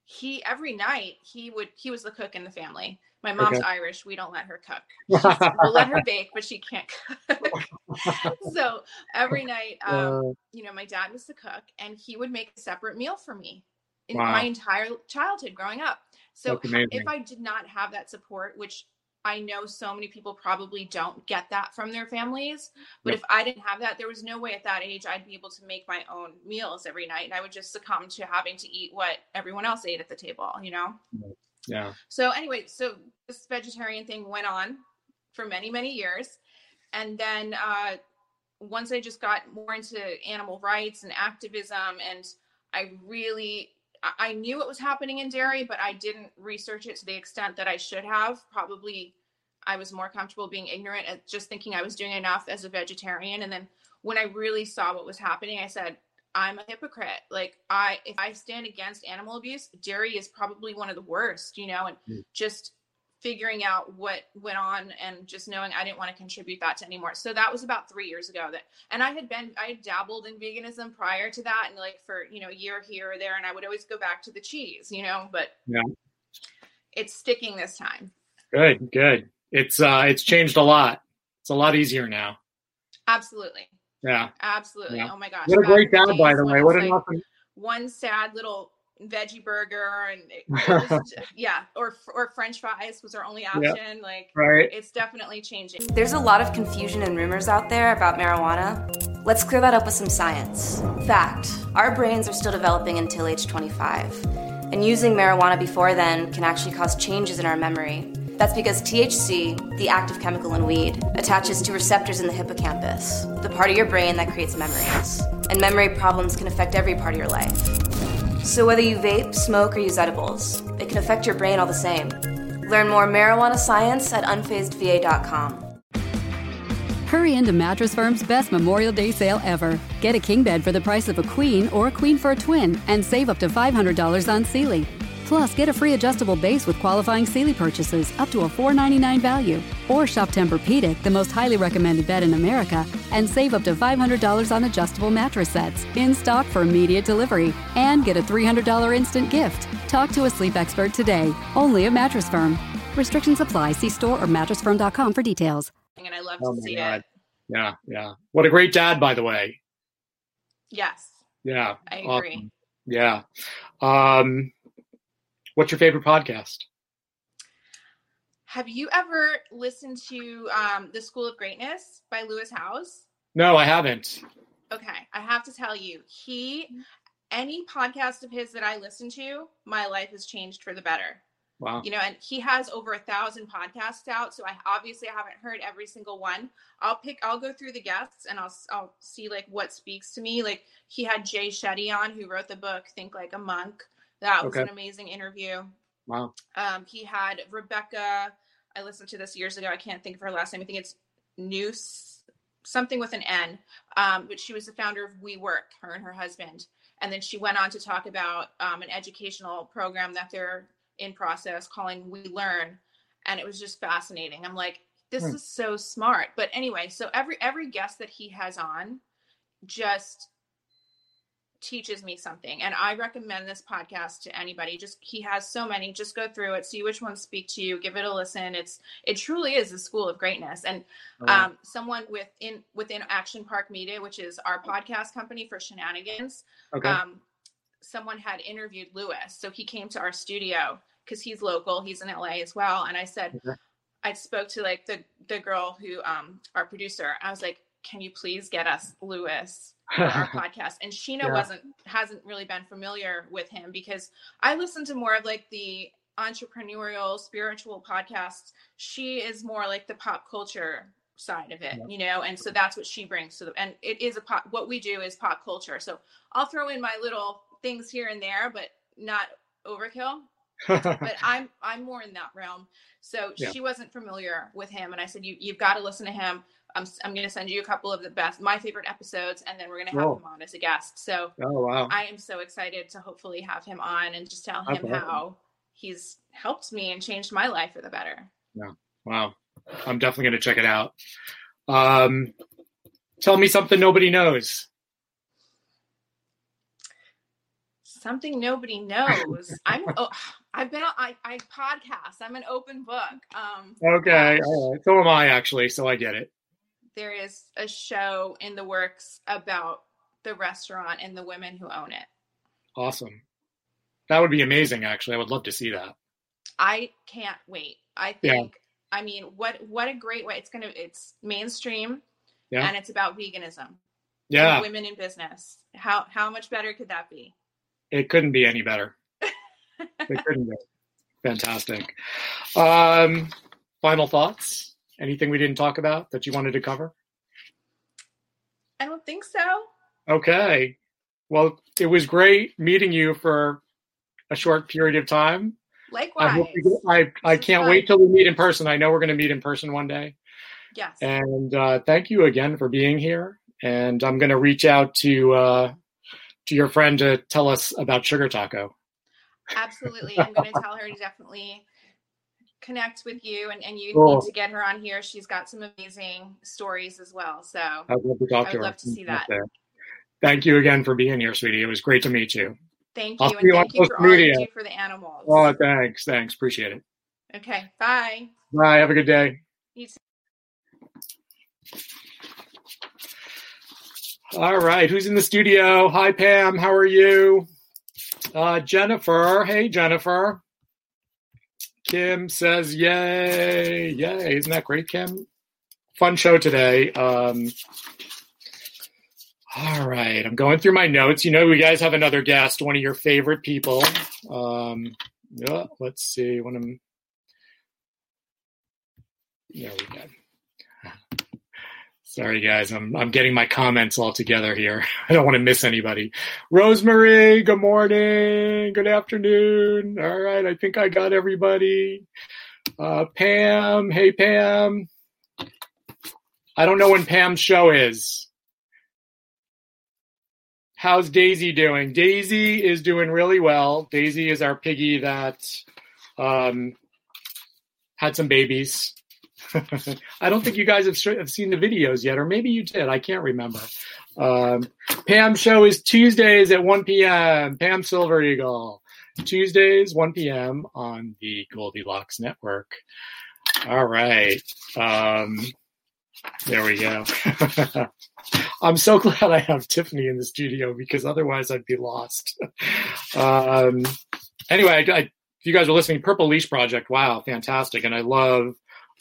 [SPEAKER 7] he every night he would he was the cook in the family. My mom's okay. Irish. We don't let her cook. we'll let her bake, but she can't cook. so every night, um, uh, you know, my dad was the cook, and he would make a separate meal for me in wow. my entire childhood growing up. So if I did not have that support, which I know so many people probably don't get that from their families. But yep. if I didn't have that, there was no way at that age I'd be able to make my own meals every night. And I would just succumb to having to eat what everyone else ate at the table, you know?
[SPEAKER 6] Yeah.
[SPEAKER 7] So anyway, so this vegetarian thing went on for many, many years. And then uh, once I just got more into animal rights and activism, and I really, I knew what was happening in dairy, but I didn't research it to the extent that I should have. Probably I was more comfortable being ignorant at just thinking I was doing enough as a vegetarian. And then when I really saw what was happening, I said, I'm a hypocrite. Like I if I stand against animal abuse, dairy is probably one of the worst, you know, and mm. just figuring out what went on and just knowing I didn't want to contribute that to anymore. So that was about three years ago that and I had been I had dabbled in veganism prior to that and like for, you know, a year here or there and I would always go back to the cheese, you know, but
[SPEAKER 6] yeah.
[SPEAKER 7] It's sticking this time.
[SPEAKER 6] Good, good. It's uh it's changed a lot. It's a lot easier now.
[SPEAKER 7] Absolutely.
[SPEAKER 6] Yeah.
[SPEAKER 7] Absolutely. Yeah. Oh my gosh.
[SPEAKER 6] What a great dad, by the way. What an like awesome.
[SPEAKER 7] One sad little veggie burger and was, yeah, or or French fries was our only option. Yep. Like,
[SPEAKER 6] right.
[SPEAKER 7] it's definitely changing.
[SPEAKER 8] There's a lot of confusion and rumors out there about marijuana. Let's clear that up with some science. Fact: Our brains are still developing until age 25, and using marijuana before then can actually cause changes in our memory. That's because THC, the active chemical in weed, attaches to receptors in the hippocampus, the part of your brain that creates memories. And memory problems can affect every part of your life. So whether you vape, smoke, or use edibles, it can affect your brain all the same. Learn more marijuana science at unfazedva.com.
[SPEAKER 9] Hurry into Mattress Firm's best Memorial Day sale ever. Get a king bed for the price of a queen or a queen for a twin and save up to $500 on Sealy. Plus, get a free adjustable base with qualifying Sealy purchases up to a 499 value. Or shop Tempur-Pedic, the most highly recommended bed in America, and save up to $500 on adjustable mattress sets in stock for immediate delivery. And get a $300 instant gift. Talk to a sleep expert today, only at Mattress Firm. Restrictions apply. See store or mattressfirm.com for details.
[SPEAKER 7] And I love oh to see God. it.
[SPEAKER 6] Yeah, yeah. What a great dad, by the way.
[SPEAKER 7] Yes.
[SPEAKER 6] Yeah.
[SPEAKER 7] I agree. Awesome.
[SPEAKER 6] Yeah. Um, What's your favorite podcast?
[SPEAKER 7] Have you ever listened to um, The School of Greatness by Lewis Howes?
[SPEAKER 6] No, I haven't.
[SPEAKER 7] Okay, I have to tell you, he any podcast of his that I listen to, my life has changed for the better.
[SPEAKER 6] Wow.
[SPEAKER 7] You know, and he has over a thousand podcasts out. So I obviously haven't heard every single one. I'll pick, I'll go through the guests and I'll, I'll see like what speaks to me. Like he had Jay Shetty on who wrote the book Think Like a Monk. That was okay. an amazing interview.
[SPEAKER 6] Wow.
[SPEAKER 7] Um, he had Rebecca. I listened to this years ago. I can't think of her last name. I think it's Noose, something with an N. Um, but she was the founder of WeWork, her and her husband. And then she went on to talk about um, an educational program that they're in process calling We Learn. And it was just fascinating. I'm like, this hmm. is so smart. But anyway, so every every guest that he has on just teaches me something and i recommend this podcast to anybody. Just he has so many. Just go through it see which ones speak to you give it a listen. It's it truly is a school of greatness. And um, someone within within action park media which is our podcast company for Scheananigans okay. um, someone had interviewed lewis. So he came to our studio because he's local. He's in la as well. And i said okay. i spoke to like the the girl who um our producer. I was like can you please get us lewis our podcast. And Scheana yeah. wasn't hasn't really been familiar with him because I listen to more of like the entrepreneurial spiritual podcasts. She is more like the pop culture side of it, yeah. you know, and so that's what she brings to the and it is a pop what we do is pop culture. So I'll throw in my little things here and there, but not overkill. but I'm I'm more in that realm. So yeah. she wasn't familiar with him, and I said, "You you've got to listen to him. I'm I'm going to send you a couple of the best, my favorite episodes, and then we're going to have him on as a guest. So,
[SPEAKER 6] oh wow,
[SPEAKER 7] I am so excited to hopefully have him on and just tell him how he's helped me and changed my life for the better.
[SPEAKER 6] Yeah, wow, I'm definitely going to check it out. Um, tell me something nobody knows.
[SPEAKER 7] Something nobody knows. I'm. Oh, I've been. I I podcast. I'm an open book. Um,
[SPEAKER 6] okay. Right. So am I actually. So I get it
[SPEAKER 7] there is a show in the works about the restaurant and the women who own it.
[SPEAKER 6] Awesome. That would be amazing actually. I would love to see that.
[SPEAKER 7] I can't wait. I think yeah. I mean what what a great way. It's gonna it's mainstream yeah. and it's about veganism.
[SPEAKER 6] Yeah.
[SPEAKER 7] Women in business. How how much better could that be?
[SPEAKER 6] It couldn't be any better. it couldn't be. Fantastic. Um final thoughts? Anything we didn't talk about that you wanted to cover?
[SPEAKER 7] I don't think so.
[SPEAKER 6] Okay. Well, it was great meeting you for a short period of time.
[SPEAKER 7] Likewise.
[SPEAKER 6] I, I, I can't fun. wait till we meet in person. I know we're going to meet in person one day.
[SPEAKER 7] Yes.
[SPEAKER 6] And uh, thank you again for being here. And I'm going to reach out to uh, to your friend to tell us about Sugar Taco.
[SPEAKER 7] Absolutely. I'm going to tell her to definitely connect with you and, and you need to get her on here. She's got some amazing stories as well. So
[SPEAKER 6] I'd love to talk I
[SPEAKER 7] would love to see that.
[SPEAKER 6] Thank you again for being here, sweetie. It was great to meet you.
[SPEAKER 7] Thank you. I'll and thank you for all you do for the animals.
[SPEAKER 6] Oh, thanks. Thanks. Appreciate it.
[SPEAKER 7] Okay. Bye.
[SPEAKER 6] Bye. Have a good day.
[SPEAKER 7] You too.
[SPEAKER 6] All right. Who's in the studio? Hi, Pam. How are you? Uh, Jennifer. Hey, Jennifer. Kim says, "Yay, yay! Isn't that great, Kim? Fun show today." Um, all right, I'm going through my notes. You know, we guys have another guest, one of your favorite people. Um, yeah, let's see. One of them. There we go. Sorry, guys. I'm I'm getting my comments all together here. I don't want to miss anybody. Rosemary, good morning. Good afternoon. All right, I think I got everybody. Uh, Pam, hey Pam. I don't know when Pam's show is. How's Daisy doing? Daisy is doing really well. Daisy is our piggy that um, had some babies I don't think you guys have, have seen the videos yet, or maybe you did. I can't remember. Um, Pam show is Tuesdays at 1 p.m. Pam Silver Eagle. Tuesdays, 1 p.m. on the Goldilocks Network. All right. Um, there we go. I'm so glad I have Tiffany in the studio because otherwise I'd be lost. um, anyway, I, I, if you guys are listening, Purple Leash Project, wow, fantastic. And I love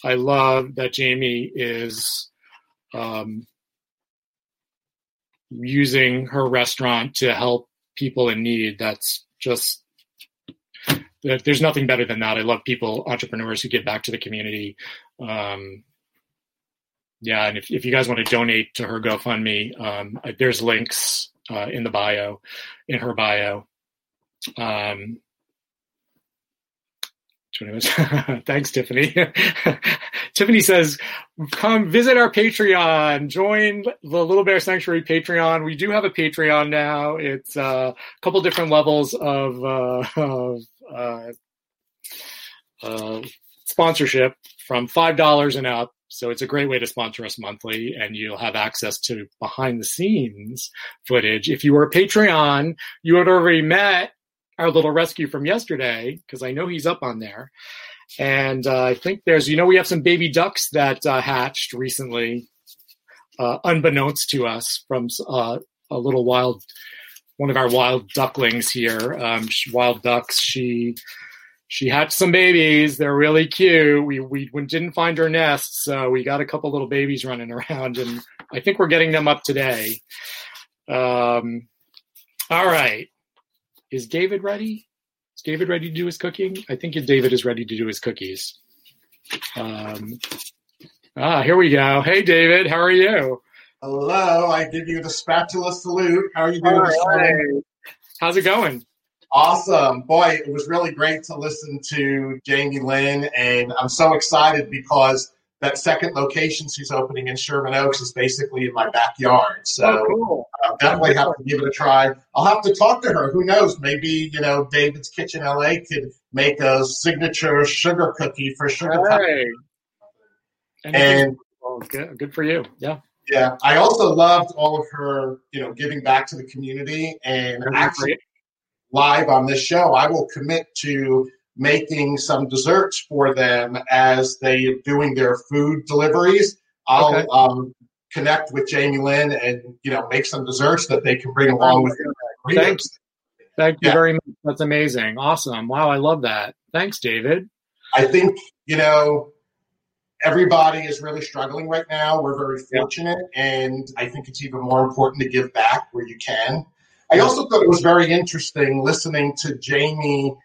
[SPEAKER 6] I love that Jamie is um, using her restaurant to help people in need. That's just there's nothing better than that. I love people, entrepreneurs who give back to the community. Um, yeah, and if, if you guys want to donate to her GoFundMe, um, there's links uh, in the bio, in her bio. Um, Thanks, Tiffany. Tiffany says, come visit our Patreon. Join the Little Bear Sanctuary Patreon. We do have a Patreon now. It's uh, a couple different levels of, uh, of uh, uh, sponsorship from $5 and up. So it's a great way to sponsor us monthly, and you'll have access to behind the scenes footage. If you were a Patreon, you had already met our little rescue from yesterday because I know he's up on there. And uh, I think there's, you know, we have some baby ducks that uh, hatched recently, uh, unbeknownst to us from uh, a little wild, one of our wild ducklings here, um, wild ducks. She she hatched some babies. They're really cute. We we didn't find her nest, so we got a couple little babies running around, and I think we're getting them up today. Um, all right. Is David ready? Is David ready to do his cooking? I think David is ready to do his cookies. Um, ah, here we go. Hey, David, how are you?
[SPEAKER 10] Hello. I give you the spatula salute. How are you doing?
[SPEAKER 6] Right. How's it going?
[SPEAKER 10] Awesome. Boy, it was really great to listen to Jamie Lynn, and I'm so excited because that second location she's opening in Sherman Oaks is basically in my backyard. So oh, cool. uh, definitely have to give it a try. I'll have to talk to her. Who knows? Maybe you know David's Kitchen LA could make a signature sugar cookie for sugar. Hey.
[SPEAKER 6] And, and well, good, good for you. Yeah.
[SPEAKER 10] Yeah, I also loved all of her, you know, giving back to the community and actually live on this show. I will commit to making some desserts for them as they are doing their food deliveries. I'll okay. um, connect with Jamie Lynn and you know make some desserts that they can bring along with them.
[SPEAKER 6] Thanks. Thank you yeah. very much. That's amazing. Awesome. Wow, I love that. Thanks, David.
[SPEAKER 10] I think, you know, everybody is really struggling right now. We're very fortunate, and I think it's even more important to give back where you can. I also thought it was very interesting listening to Jamie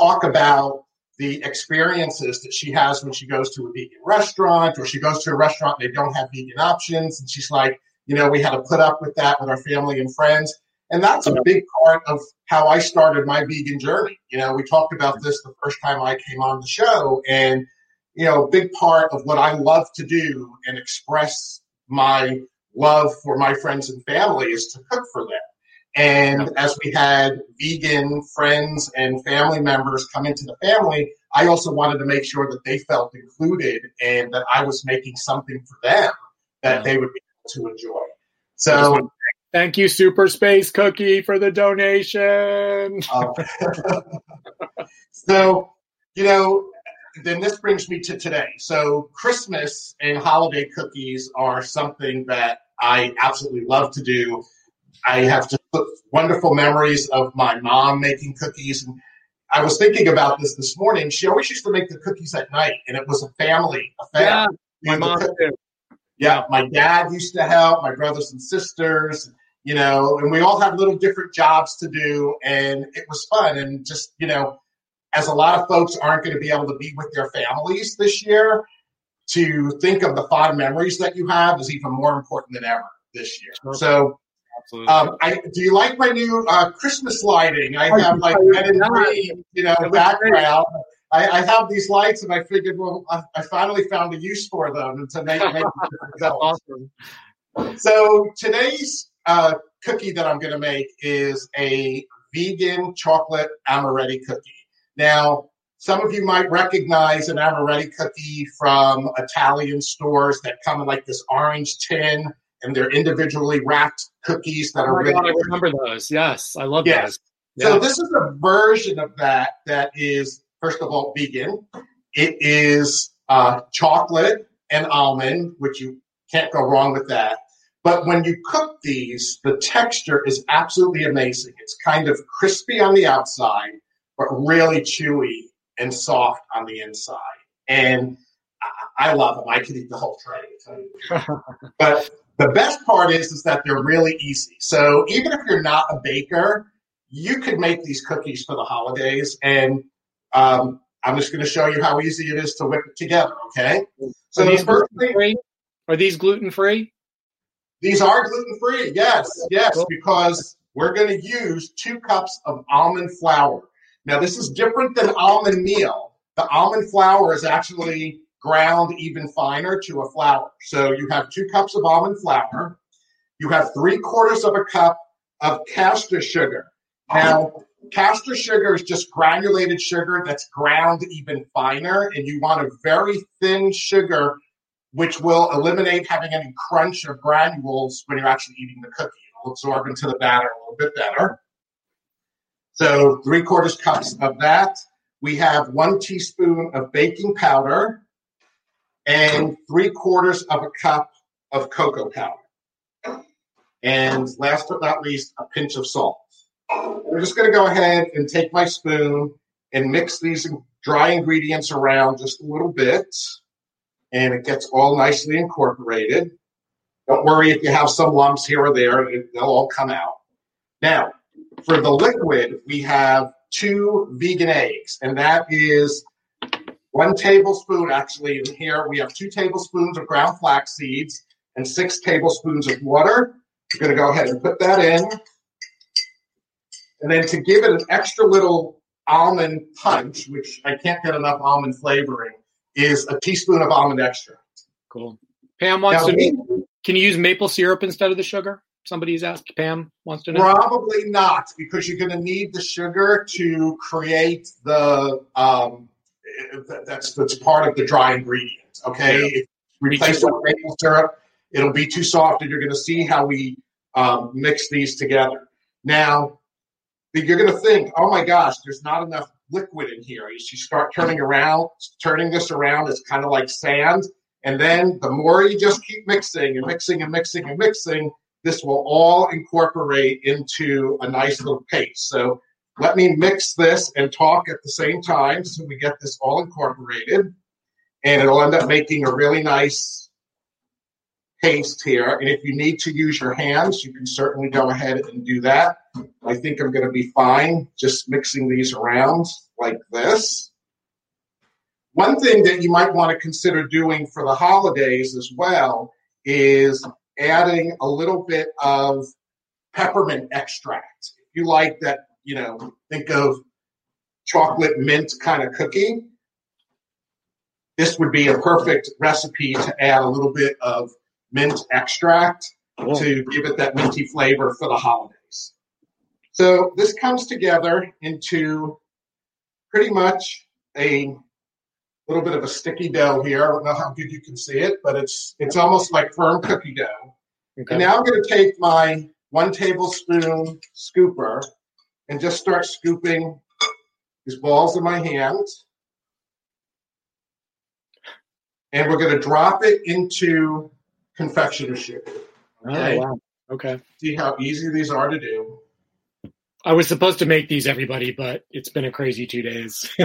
[SPEAKER 10] talk about the experiences that she has when she goes to a vegan restaurant or she goes to a restaurant and they don't have vegan options. And she's like, you know, we had to put up with that with our family and friends. And that's a big part of how I started my vegan journey. You know, we talked about this the first time I came on the show. And, you know, a big part of what I love to do and express my love for my friends and family is to cook for them. And as we had vegan friends and family members come into the family, I also wanted to make sure that they felt included and that I was making something for them that they would be able to enjoy. So,
[SPEAKER 6] thank you, Super Space Cookie, for the donation.
[SPEAKER 10] Oh. so, you know, then this brings me to today. So, Christmas and holiday cookies are something that I absolutely love to do. I have just wonderful memories of my mom making cookies. And I was thinking about this this morning. She always used to make the cookies at night, and it was a family affair.
[SPEAKER 6] Yeah, my mom too.
[SPEAKER 10] Yeah, my dad used to help, my brothers and sisters, you know, and we all had little different jobs to do, and it was fun. And just, you know, as a lot of folks aren't going to be able to be with their families this year, to think of the fond memories that you have is even more important than ever this year. So Absolutely. Um, I, do you like my new uh, Christmas lighting? I have like red and green, you know, background. I, I, have these lights, and I figured, well, I, I finally found a use for them to make. make
[SPEAKER 6] That's awesome.
[SPEAKER 10] So today's uh, cookie that I'm going to make is a vegan chocolate amaretti cookie. Now, some of you might recognize an amaretti cookie from Italian stores that come in like this orange tin and they're individually wrapped cookies that oh are really. God,
[SPEAKER 6] I remember those. Yes, I love
[SPEAKER 10] yes. those. So this is a version of that that is first of all vegan. It is uh, chocolate and almond, which you can't go wrong with that. But when you cook these, the texture is absolutely amazing. It's kind of crispy on the outside, but really chewy and soft on the inside. And I love them. I could eat the whole tray. but the best part is, is that they're really easy. So even if you're not a baker, you could make these cookies for the holidays. And um, I'm just going to show you how easy it is to whip it together. Okay.
[SPEAKER 6] So are these first thing, are these gluten free?
[SPEAKER 10] These are gluten free. Yes, yes, because we're going to use two cups of almond flour. Now, this is different than almond meal. The almond flour is actually ground even finer to a flour. So you have two cups of almond flour. You have three quarters of a cup of caster sugar. Now, caster sugar is just granulated sugar that's ground even finer, and you want a very thin sugar, which will eliminate having any crunch or granules when you're actually eating the cookie. It'll absorb into the batter a little bit better. So, three quarters cups of that. We have one teaspoon of baking powder and three quarters of a cup of cocoa powder. And last but not least, a pinch of salt. I'm just going to go ahead and take my spoon and mix these dry ingredients around just a little bit. And it gets all nicely incorporated. Don't worry if you have some lumps here or there, they'll all come out. Now, for the liquid, we have two vegan eggs, and that is one tablespoon. Actually, in here, we have two tablespoons of ground flax seeds and six tablespoons of water. I'm going to go ahead and put that in. And then to give it an extra little almond punch, which I can't get enough almond flavoring, is a teaspoon of almond extra.
[SPEAKER 6] Cool. Pam wants now, to know, can you use maple syrup instead of the sugar? Somebody's asked. Pam wants to know.
[SPEAKER 10] Probably not, because you're going to need the sugar to create the um, that's that's part of the dry ingredient. Okay, yeah. replace it with maple syrup, it'll be too soft, and you're going to see how we um, mix these together. Now, you're going to think, oh my gosh, there's not enough liquid in here. As you start turning around, turning this around, it's kind of like sand. And then the more you just keep mixing and mixing and mixing and mixing, this will all incorporate into a nice little paste. So let me mix this and talk at the same time so we get this all incorporated. And it'll end up making a really nice paste here. And if you need to use your hands, you can certainly go ahead and do that. I think I'm going to be fine just mixing these around like this. One thing that you might want to consider doing for the holidays as well is adding a little bit of peppermint extract. If you like that, you know, think of chocolate mint kind of cookie. This would be a perfect recipe to add a little bit of mint extract cool. to give it that minty flavor for the holidays. So this comes together into pretty much a little bit of a sticky dough here. I don't know how good you can see it, but it's it's almost like firm cookie dough. Okay. And now I'm going to take my one tablespoon scooper and just start scooping these balls in my hands. And we're going to drop it into confectioner's sugar.
[SPEAKER 6] Oh, okay? Oh, wow. Okay.
[SPEAKER 10] See how easy these are to do.
[SPEAKER 6] I was supposed to make these, everybody, but it's been a crazy two days.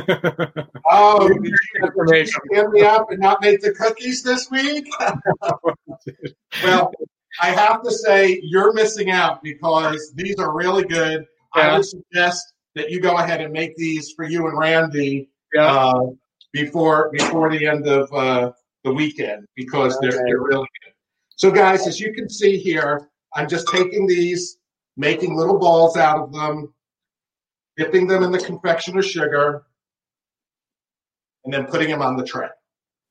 [SPEAKER 10] oh, did you stand me up and not make the cookies this week? well, I have to say you're missing out because these are really good. Yeah. I would suggest that you go ahead and make these for you and Randy yeah. uh, before before the end of uh, the weekend because okay. they're, they're really good. So, guys, as you can see here, I'm just taking these making little balls out of them, dipping them in the confectioner's sugar, and then putting them on the tray.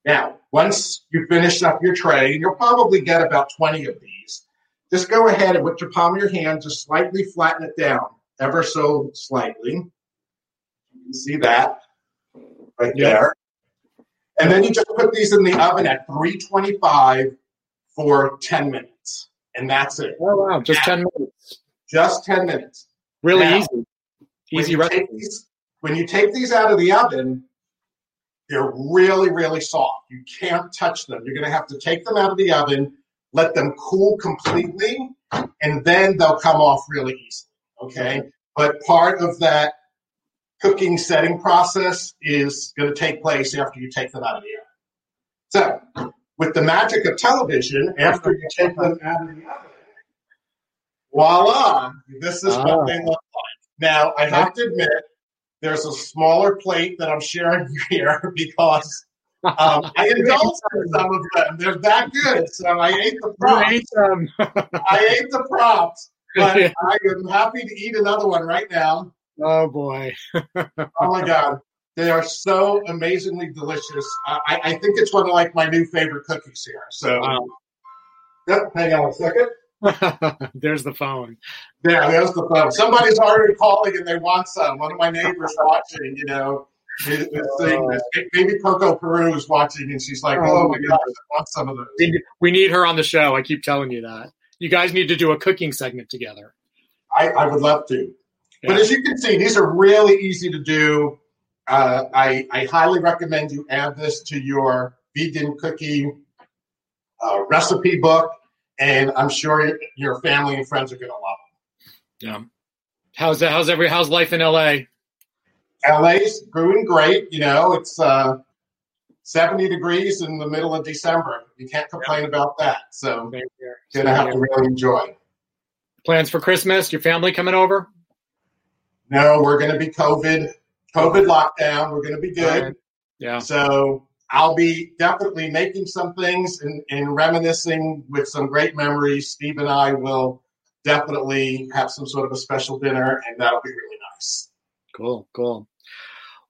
[SPEAKER 10] Now, once you finish up your tray, and you'll probably get about 20 of these, just go ahead and with your palm of your hand, just slightly flatten it down, ever so slightly. You can see that right yep. there. And then you just put these in the oven at 325 for 10 minutes. And that's it.
[SPEAKER 6] Oh, wow. Just now, 10 minutes.
[SPEAKER 10] Just 10 minutes.
[SPEAKER 6] Really now, easy. Easy
[SPEAKER 10] these, when you take these out of the oven, they're really, really soft. You can't touch them. You're going to have to take them out of the oven, let them cool completely, and then they'll come off really easily. Okay. But part of that cooking setting process is going to take place after you take them out of the oven. So, with the magic of television, after you take them out of the oven, voila, this is what ah. they look like. Now, I have to admit, there's a smaller plate that I'm sharing here because um, I indulged in some of them. They're that good, so I ate the props. I ate the props, but I am happy to eat another one right now.
[SPEAKER 6] Oh boy!
[SPEAKER 10] oh my god, they are so amazingly delicious. I, I, think it's one of like my new favorite cookies here. So, wow. Um, yep. Hang on a second.
[SPEAKER 6] there's the phone.
[SPEAKER 10] Yeah, there's the phone. Somebody's already calling and they want some. One of my neighbors watching, you know, is, saying this. Oh. Maybe Coco Peru is watching and she's like, oh, oh my gosh, I want some of those.
[SPEAKER 6] We need her on the show. I keep telling you that. You guys need to do a cooking segment together.
[SPEAKER 10] I, I would love to. Yeah. But as you can see, these are really easy to do. Uh, I, I highly recommend you add this to your vegan cooking uh, recipe book and I'm sure your family and friends are going to love
[SPEAKER 6] them. Yeah. How's that? How's every? How's life in LA?
[SPEAKER 10] LA's doing great. You know, it's uh, 70 degrees in the middle of December. You can't complain yeah. about that. So, gonna have to really enjoy.
[SPEAKER 6] Plans for Christmas? Your family coming over?
[SPEAKER 10] No, we're going to be COVID COVID lockdown. We're going to be good. Right.
[SPEAKER 6] Yeah.
[SPEAKER 10] So I'll be definitely making some things and, and reminiscing with some great memories. Steve and I will definitely have some sort of a special dinner, and that'll be really nice.
[SPEAKER 6] Cool, cool.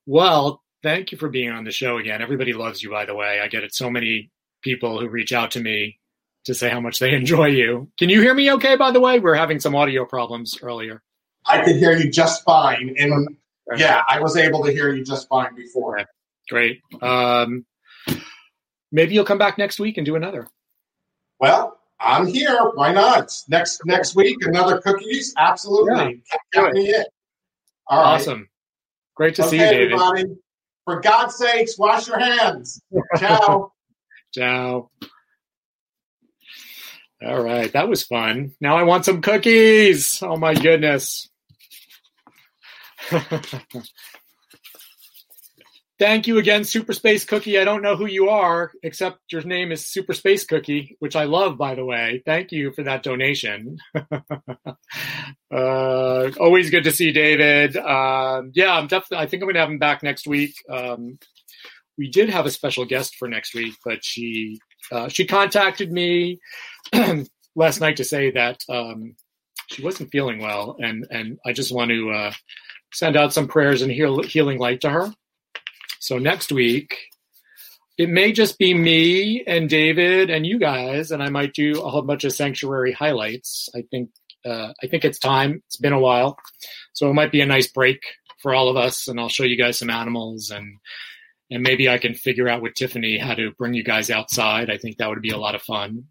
[SPEAKER 6] Well, thank you for being on the show again. Everybody loves you, by the way. I get it. So many people who reach out to me to say how much they enjoy you. Can you hear me okay, by the way? We are having some audio problems earlier.
[SPEAKER 10] I could hear you just fine. And yeah, I was able to hear you just fine before. Okay.
[SPEAKER 6] Great. Um, maybe you'll come back next week and do another.
[SPEAKER 10] Well, I'm here. Why not? Next next week, another cookies. Absolutely. Yeah, me in.
[SPEAKER 6] All awesome. Right. Great to okay, see you, David. Everybody.
[SPEAKER 10] For God's sakes, wash your hands. Ciao.
[SPEAKER 6] Ciao. All right, that was fun. Now I want some cookies. Oh my goodness. Thank you again, Super Space Cookie. I don't know who you are, except your name is Super Space Cookie, which I love, by the way. Thank you for that donation. uh, always good to see David. Um, yeah, I'm definitely. I think I'm going to have him back next week. Um, we did have a special guest for next week, but she uh, she contacted me last night to say that um, she wasn't feeling well, and and I just want to uh, send out some prayers and heal, healing light to her. So next week, it may just be me and David and you guys, and I might do a whole bunch of sanctuary highlights. I think uh, I think it's time. It's been a while, so it might be a nice break for all of us. And I'll show you guys some animals, and and maybe I can figure out with Tiffany how to bring you guys outside. I think that would be a lot of fun.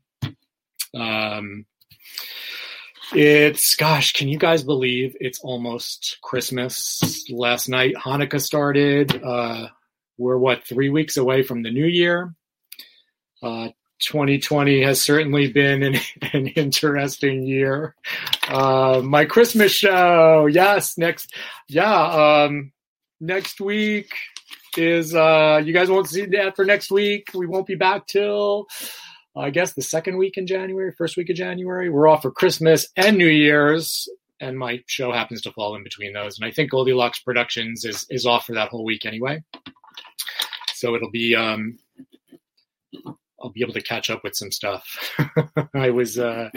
[SPEAKER 6] Um, it's gosh, can you guys believe it's almost Christmas? Last night Hanukkah started. Uh, we're what three weeks away from the new year. Uh, 2020 has certainly been an, an interesting year. Uh, my Christmas show, yes, next, yeah, um, next week is uh, you guys won't see that for next week. We won't be back till I guess the second week in January, first week of January. We're off for Christmas and New Year's, and my show happens to fall in between those. And I think Goldilocks Productions is is off for that whole week anyway. So it'll be um, I'll be able to catch up with some stuff. I was uh,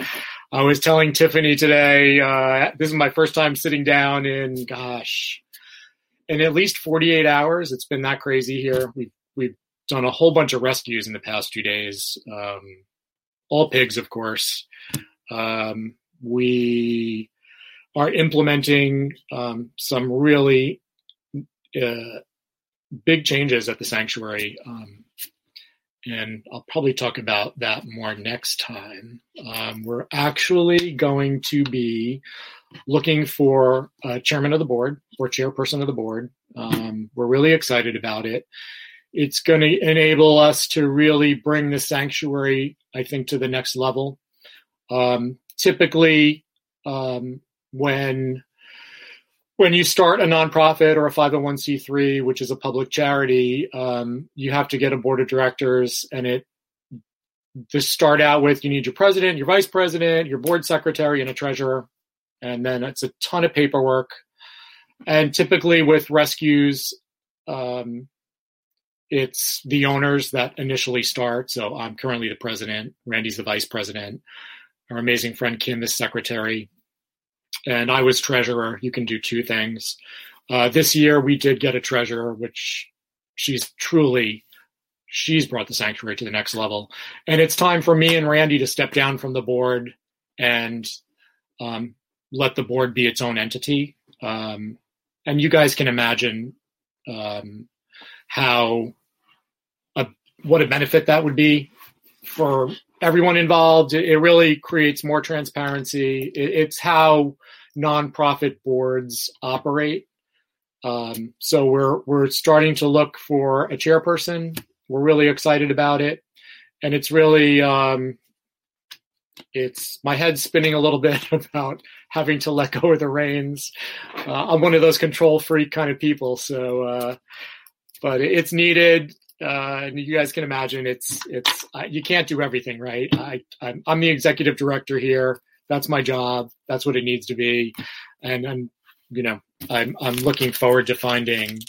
[SPEAKER 6] I was telling Tiffany today. Uh, this is my first time sitting down in gosh, in at least 48 hours. It's been that crazy here. We've we've done a whole bunch of rescues in the past two days. Um, all pigs, of course. Um, we are implementing um, some really uh, big changes at the sanctuary. Um, and I'll probably talk about that more next time. Um, we're actually going to be looking for a chairman of the board or chairperson of the board. Um, we're really excited about it. It's going to enable us to really bring the sanctuary, I think, to the next level. Um, typically, um, when when you start a nonprofit or a 501c3 which is a public charity um, you have to get a board of directors and it to start out with you need your president your vice president your board secretary and a treasurer. And then it's a ton of paperwork. And typically with rescues um, it's the owners that initially start. So i'm currently the president randy's the vice president. Our amazing friend kim is secretary and I was treasurer. You can do two things. Uh, this year we did get a treasurer, which she's truly she's brought the sanctuary to the next level. And it's time for me and Randy to step down from the board and um, let the board be its own entity. Um, and you guys can imagine um, how a, what a benefit that would be for everyone involved. It, it really creates more transparency. It, it's how nonprofit boards operate. Um, so we're we're starting to look for a chairperson. We're really excited about it, and it's really um, it's my head's spinning a little bit about having to let go of the reins. Uh, I'm one of those control freak kind of people, so uh, but it's needed. Uh, and you guys can imagine it's it's you can't do everything, right? I I'm, I'm, the executive director here. That's my job. That's what it needs to be, and I'm you know I'm I'm looking forward to finding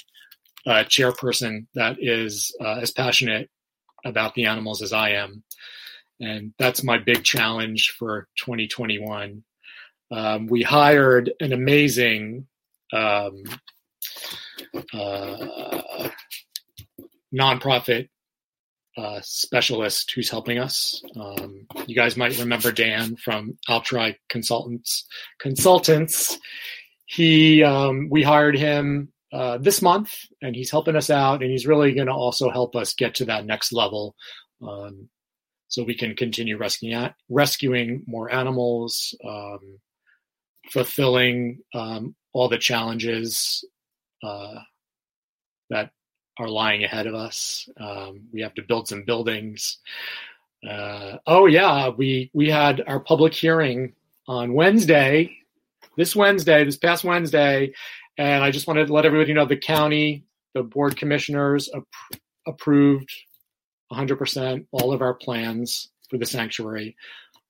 [SPEAKER 6] a chairperson that is uh, as passionate about the animals as I am and that's my big challenge for 2021. Um, we hired an amazing um, uh, nonprofit specialist who's helping us. Um, you guys might remember Dan from Altri Consultants. Consultants. He um, we hired him uh, this month, and he's helping us out, and he's really going to also help us get to that next level. Um, so we can continue rescuing rescuing more animals, um, fulfilling um, all the challenges uh, that are lying ahead of us. Um, we have to build some buildings. Uh, oh yeah, we we had our public hearing on Wednesday, this Wednesday, this past Wednesday, and I just wanted to let everybody know the county, the board commissioners ap- approved 100% all of our plans for the sanctuary.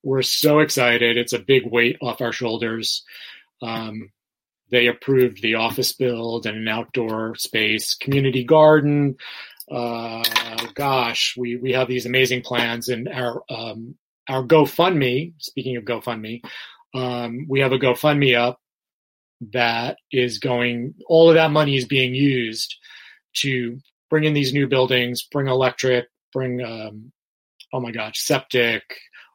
[SPEAKER 6] We're so excited. It's a big weight off our shoulders. Um, they approved the office build and an outdoor space, community garden. Uh, gosh, we, we have these amazing plans and our, um, our GoFundMe, speaking of GoFundMe, um, we have a GoFundMe up that is going, all of that money is being used to bring in these new buildings, bring electric, bring um, oh my gosh septic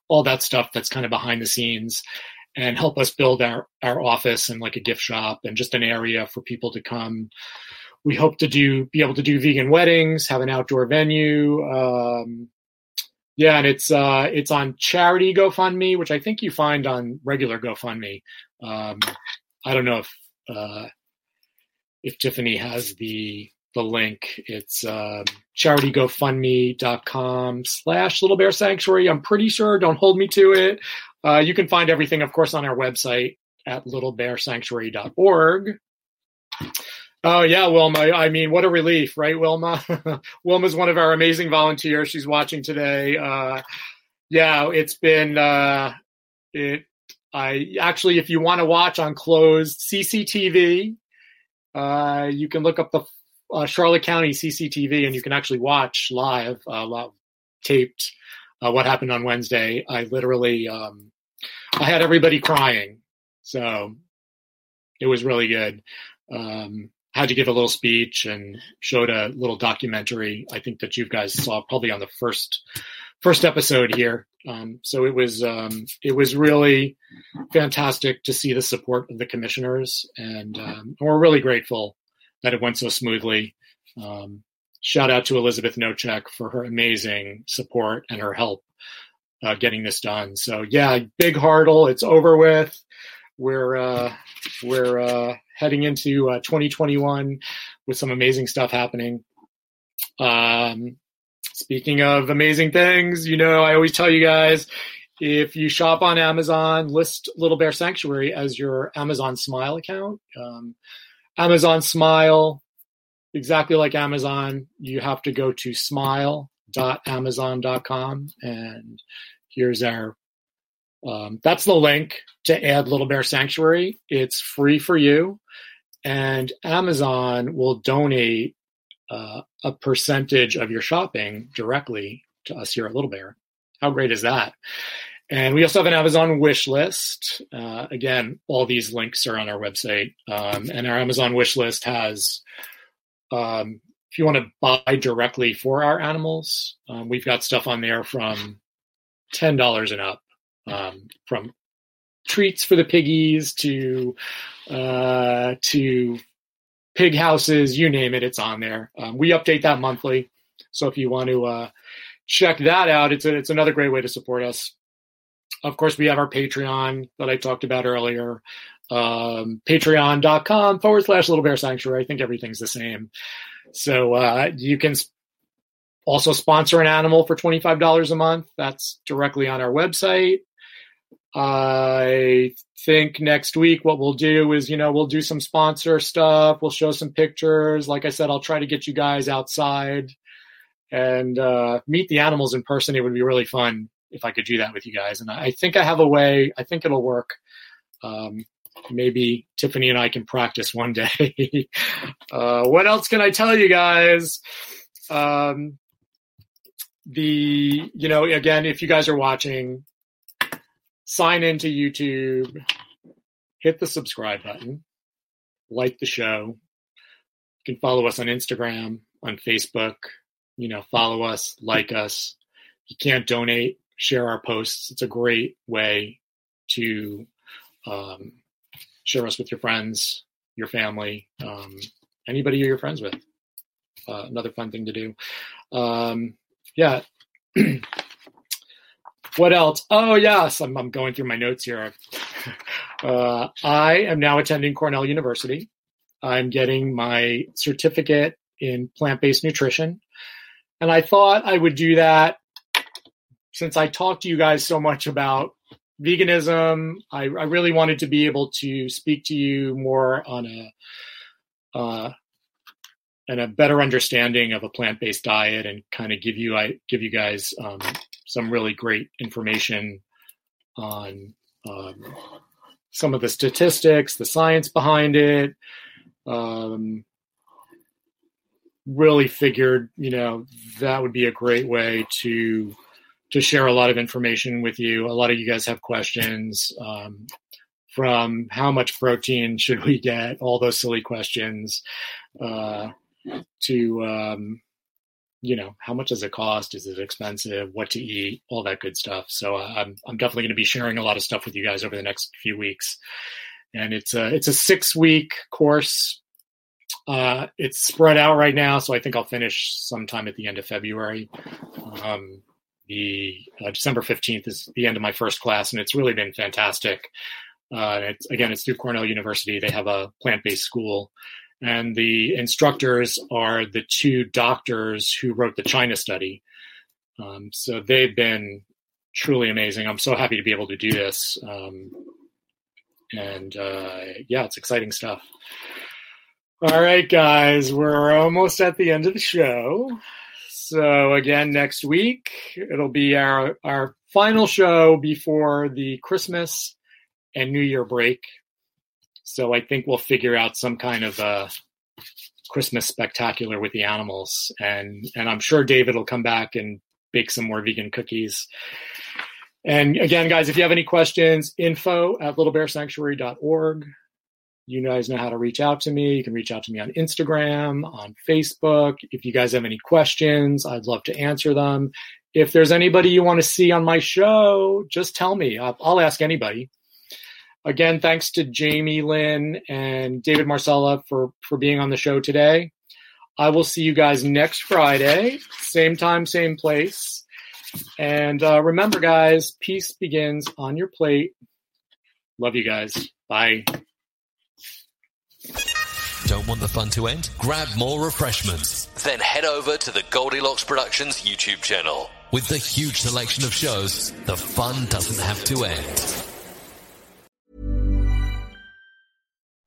[SPEAKER 6] all that stuff that's kind of behind the scenes and help us build our our office and like a gift shop and just an area for people to come we hope to do be able to do vegan weddings have an outdoor venue um, yeah and it's uh it's on charity gofundme which i think you find on regular gofundme um i don't know if uh if tiffany has the the link. It's uh, charitygofundme.com slash Little Bear Sanctuary. I'm pretty sure. Don't hold me to it. Uh, you can find everything, of course, on our website at littlebearsanctuary.org. Oh yeah, Wilma. I mean, what a relief, right, Wilma? Wilma's one of our amazing volunteers. She's watching today. Uh, yeah, it's been uh, it. I actually, if you want to watch on closed CCTV, uh, you can look up the uh, Charlotte County CCTV, and you can actually watch live, uh, live taped uh, what happened on Wednesday. I literally, um, I had everybody crying, so it was really good. Um, had to give a little speech and showed a little documentary. I think that you guys saw probably on the first first episode here. Um, so it was um, it was really fantastic to see the support of the commissioners, and um, we're really grateful that it went so smoothly. Um, shout out to Elizabeth Nochek for her amazing support and her help uh, getting this done. So yeah, big hurdle. It's over with. We're uh, we're uh, heading into uh, 2021 with some amazing stuff happening. Um, speaking of amazing things, you know, I always tell you guys if you shop on Amazon, list Little Bear Sanctuary as your Amazon Smile account. Um, Amazon Smile, exactly like Amazon, you have to go to smile.amazon.com and here's our um, that's the link to add Little Bear Sanctuary. It's free for you, and Amazon will donate uh, a percentage of your shopping directly to us here at Little Bear. How great is that? And we also have an Amazon wish list. Uh, again, all these links are on our website. Um, and our Amazon wish list has, um, if you want to buy directly for our animals, um, we've got stuff on there from $10 and up, um, from treats for the piggies to, uh, to pig houses, you name it, it's on there. Um, we update that monthly. So if you want to, uh, check that out, it's a, it's another great way to support us. Of course, we have our Patreon that I talked about earlier. Um, Patreon.com forward slash Little Bear Sanctuary. I think everything's the same. So uh, you can also sponsor an animal for $25 a month. That's directly on our website. I think next week what we'll do is, you know, we'll do some sponsor stuff. We'll show some pictures. Like I said, I'll try to get you guys outside and uh, meet the animals in person. It would be really fun if I could do that with you guys. And I think I have a way. I think it'll work. Um, maybe Tiffany and I can practice one day. uh, what else can I tell you guys? Um, the you know again, if you guys are watching, sign into YouTube, hit the subscribe button, like the show. You can follow us on Instagram, on Facebook. You know, follow us, like us. You can't donate share our posts. It's a great way to um, share us with your friends, your family, um, anybody you're friends with. Uh, another fun thing to do. Um, yeah. what else? Oh, yes. I'm, I'm, going through my notes here. Uh, I am now attending Cornell University. I'm getting my certificate in plant based nutrition. And I thought I would do that since I talked to you guys so much about veganism, I, I really wanted to be able to speak to you more on a uh, and a better understanding of a plant-based diet, and kind of give you I give you guys um, some really great information on um, some of the statistics, the science behind it. Um, really figured, you know, that would be a great way to to share a lot of information with you. A lot of you guys have questions um, from how much protein should we get, all those silly questions, uh, to um, you know how much does it cost? Is it expensive? What to eat? All that good stuff. So uh, I'm I'm definitely going to be sharing a lot of stuff with you guys over the next few weeks. And it's a it's a six week course. Uh, it's spread out right now, so I think I'll finish sometime at the end of February. Um, the uh, December 15th is the end of my first class, and it's really been fantastic. Uh, it's, again, it's through Cornell University. They have a plant based school. And the instructors are the two doctors who wrote the China study. Um, so they've been truly amazing. I'm so happy to be able to do this. Um, and uh, yeah, it's exciting stuff. All right, guys, we're almost at the end of the show. So again, next week it'll be our our final show before the Christmas and New Year break. So I think we'll figure out some kind of a Christmas spectacular with the animals, and and I'm sure David will come back and bake some more vegan cookies. And again, guys, if you have any questions, info at littlebearsanctuary.org. You guys know how to reach out to me. You can reach out to me on Instagram, on Facebook. If you guys have any questions, I'd love to answer them. If there's anybody you want to see on my show, just tell me. I'll ask anybody. Again, thanks to Jamie Lynn and David Marcella for, for being on the show today. I will see you guys next Friday, same time, same place. And uh, remember, guys, peace begins on your plate. Love you guys. Bye.
[SPEAKER 5] Don't want the fun to end? Grab more refreshments. Then head over to the Goldilocks Productions YouTube channel. With the huge selection of shows, the fun doesn't have to end.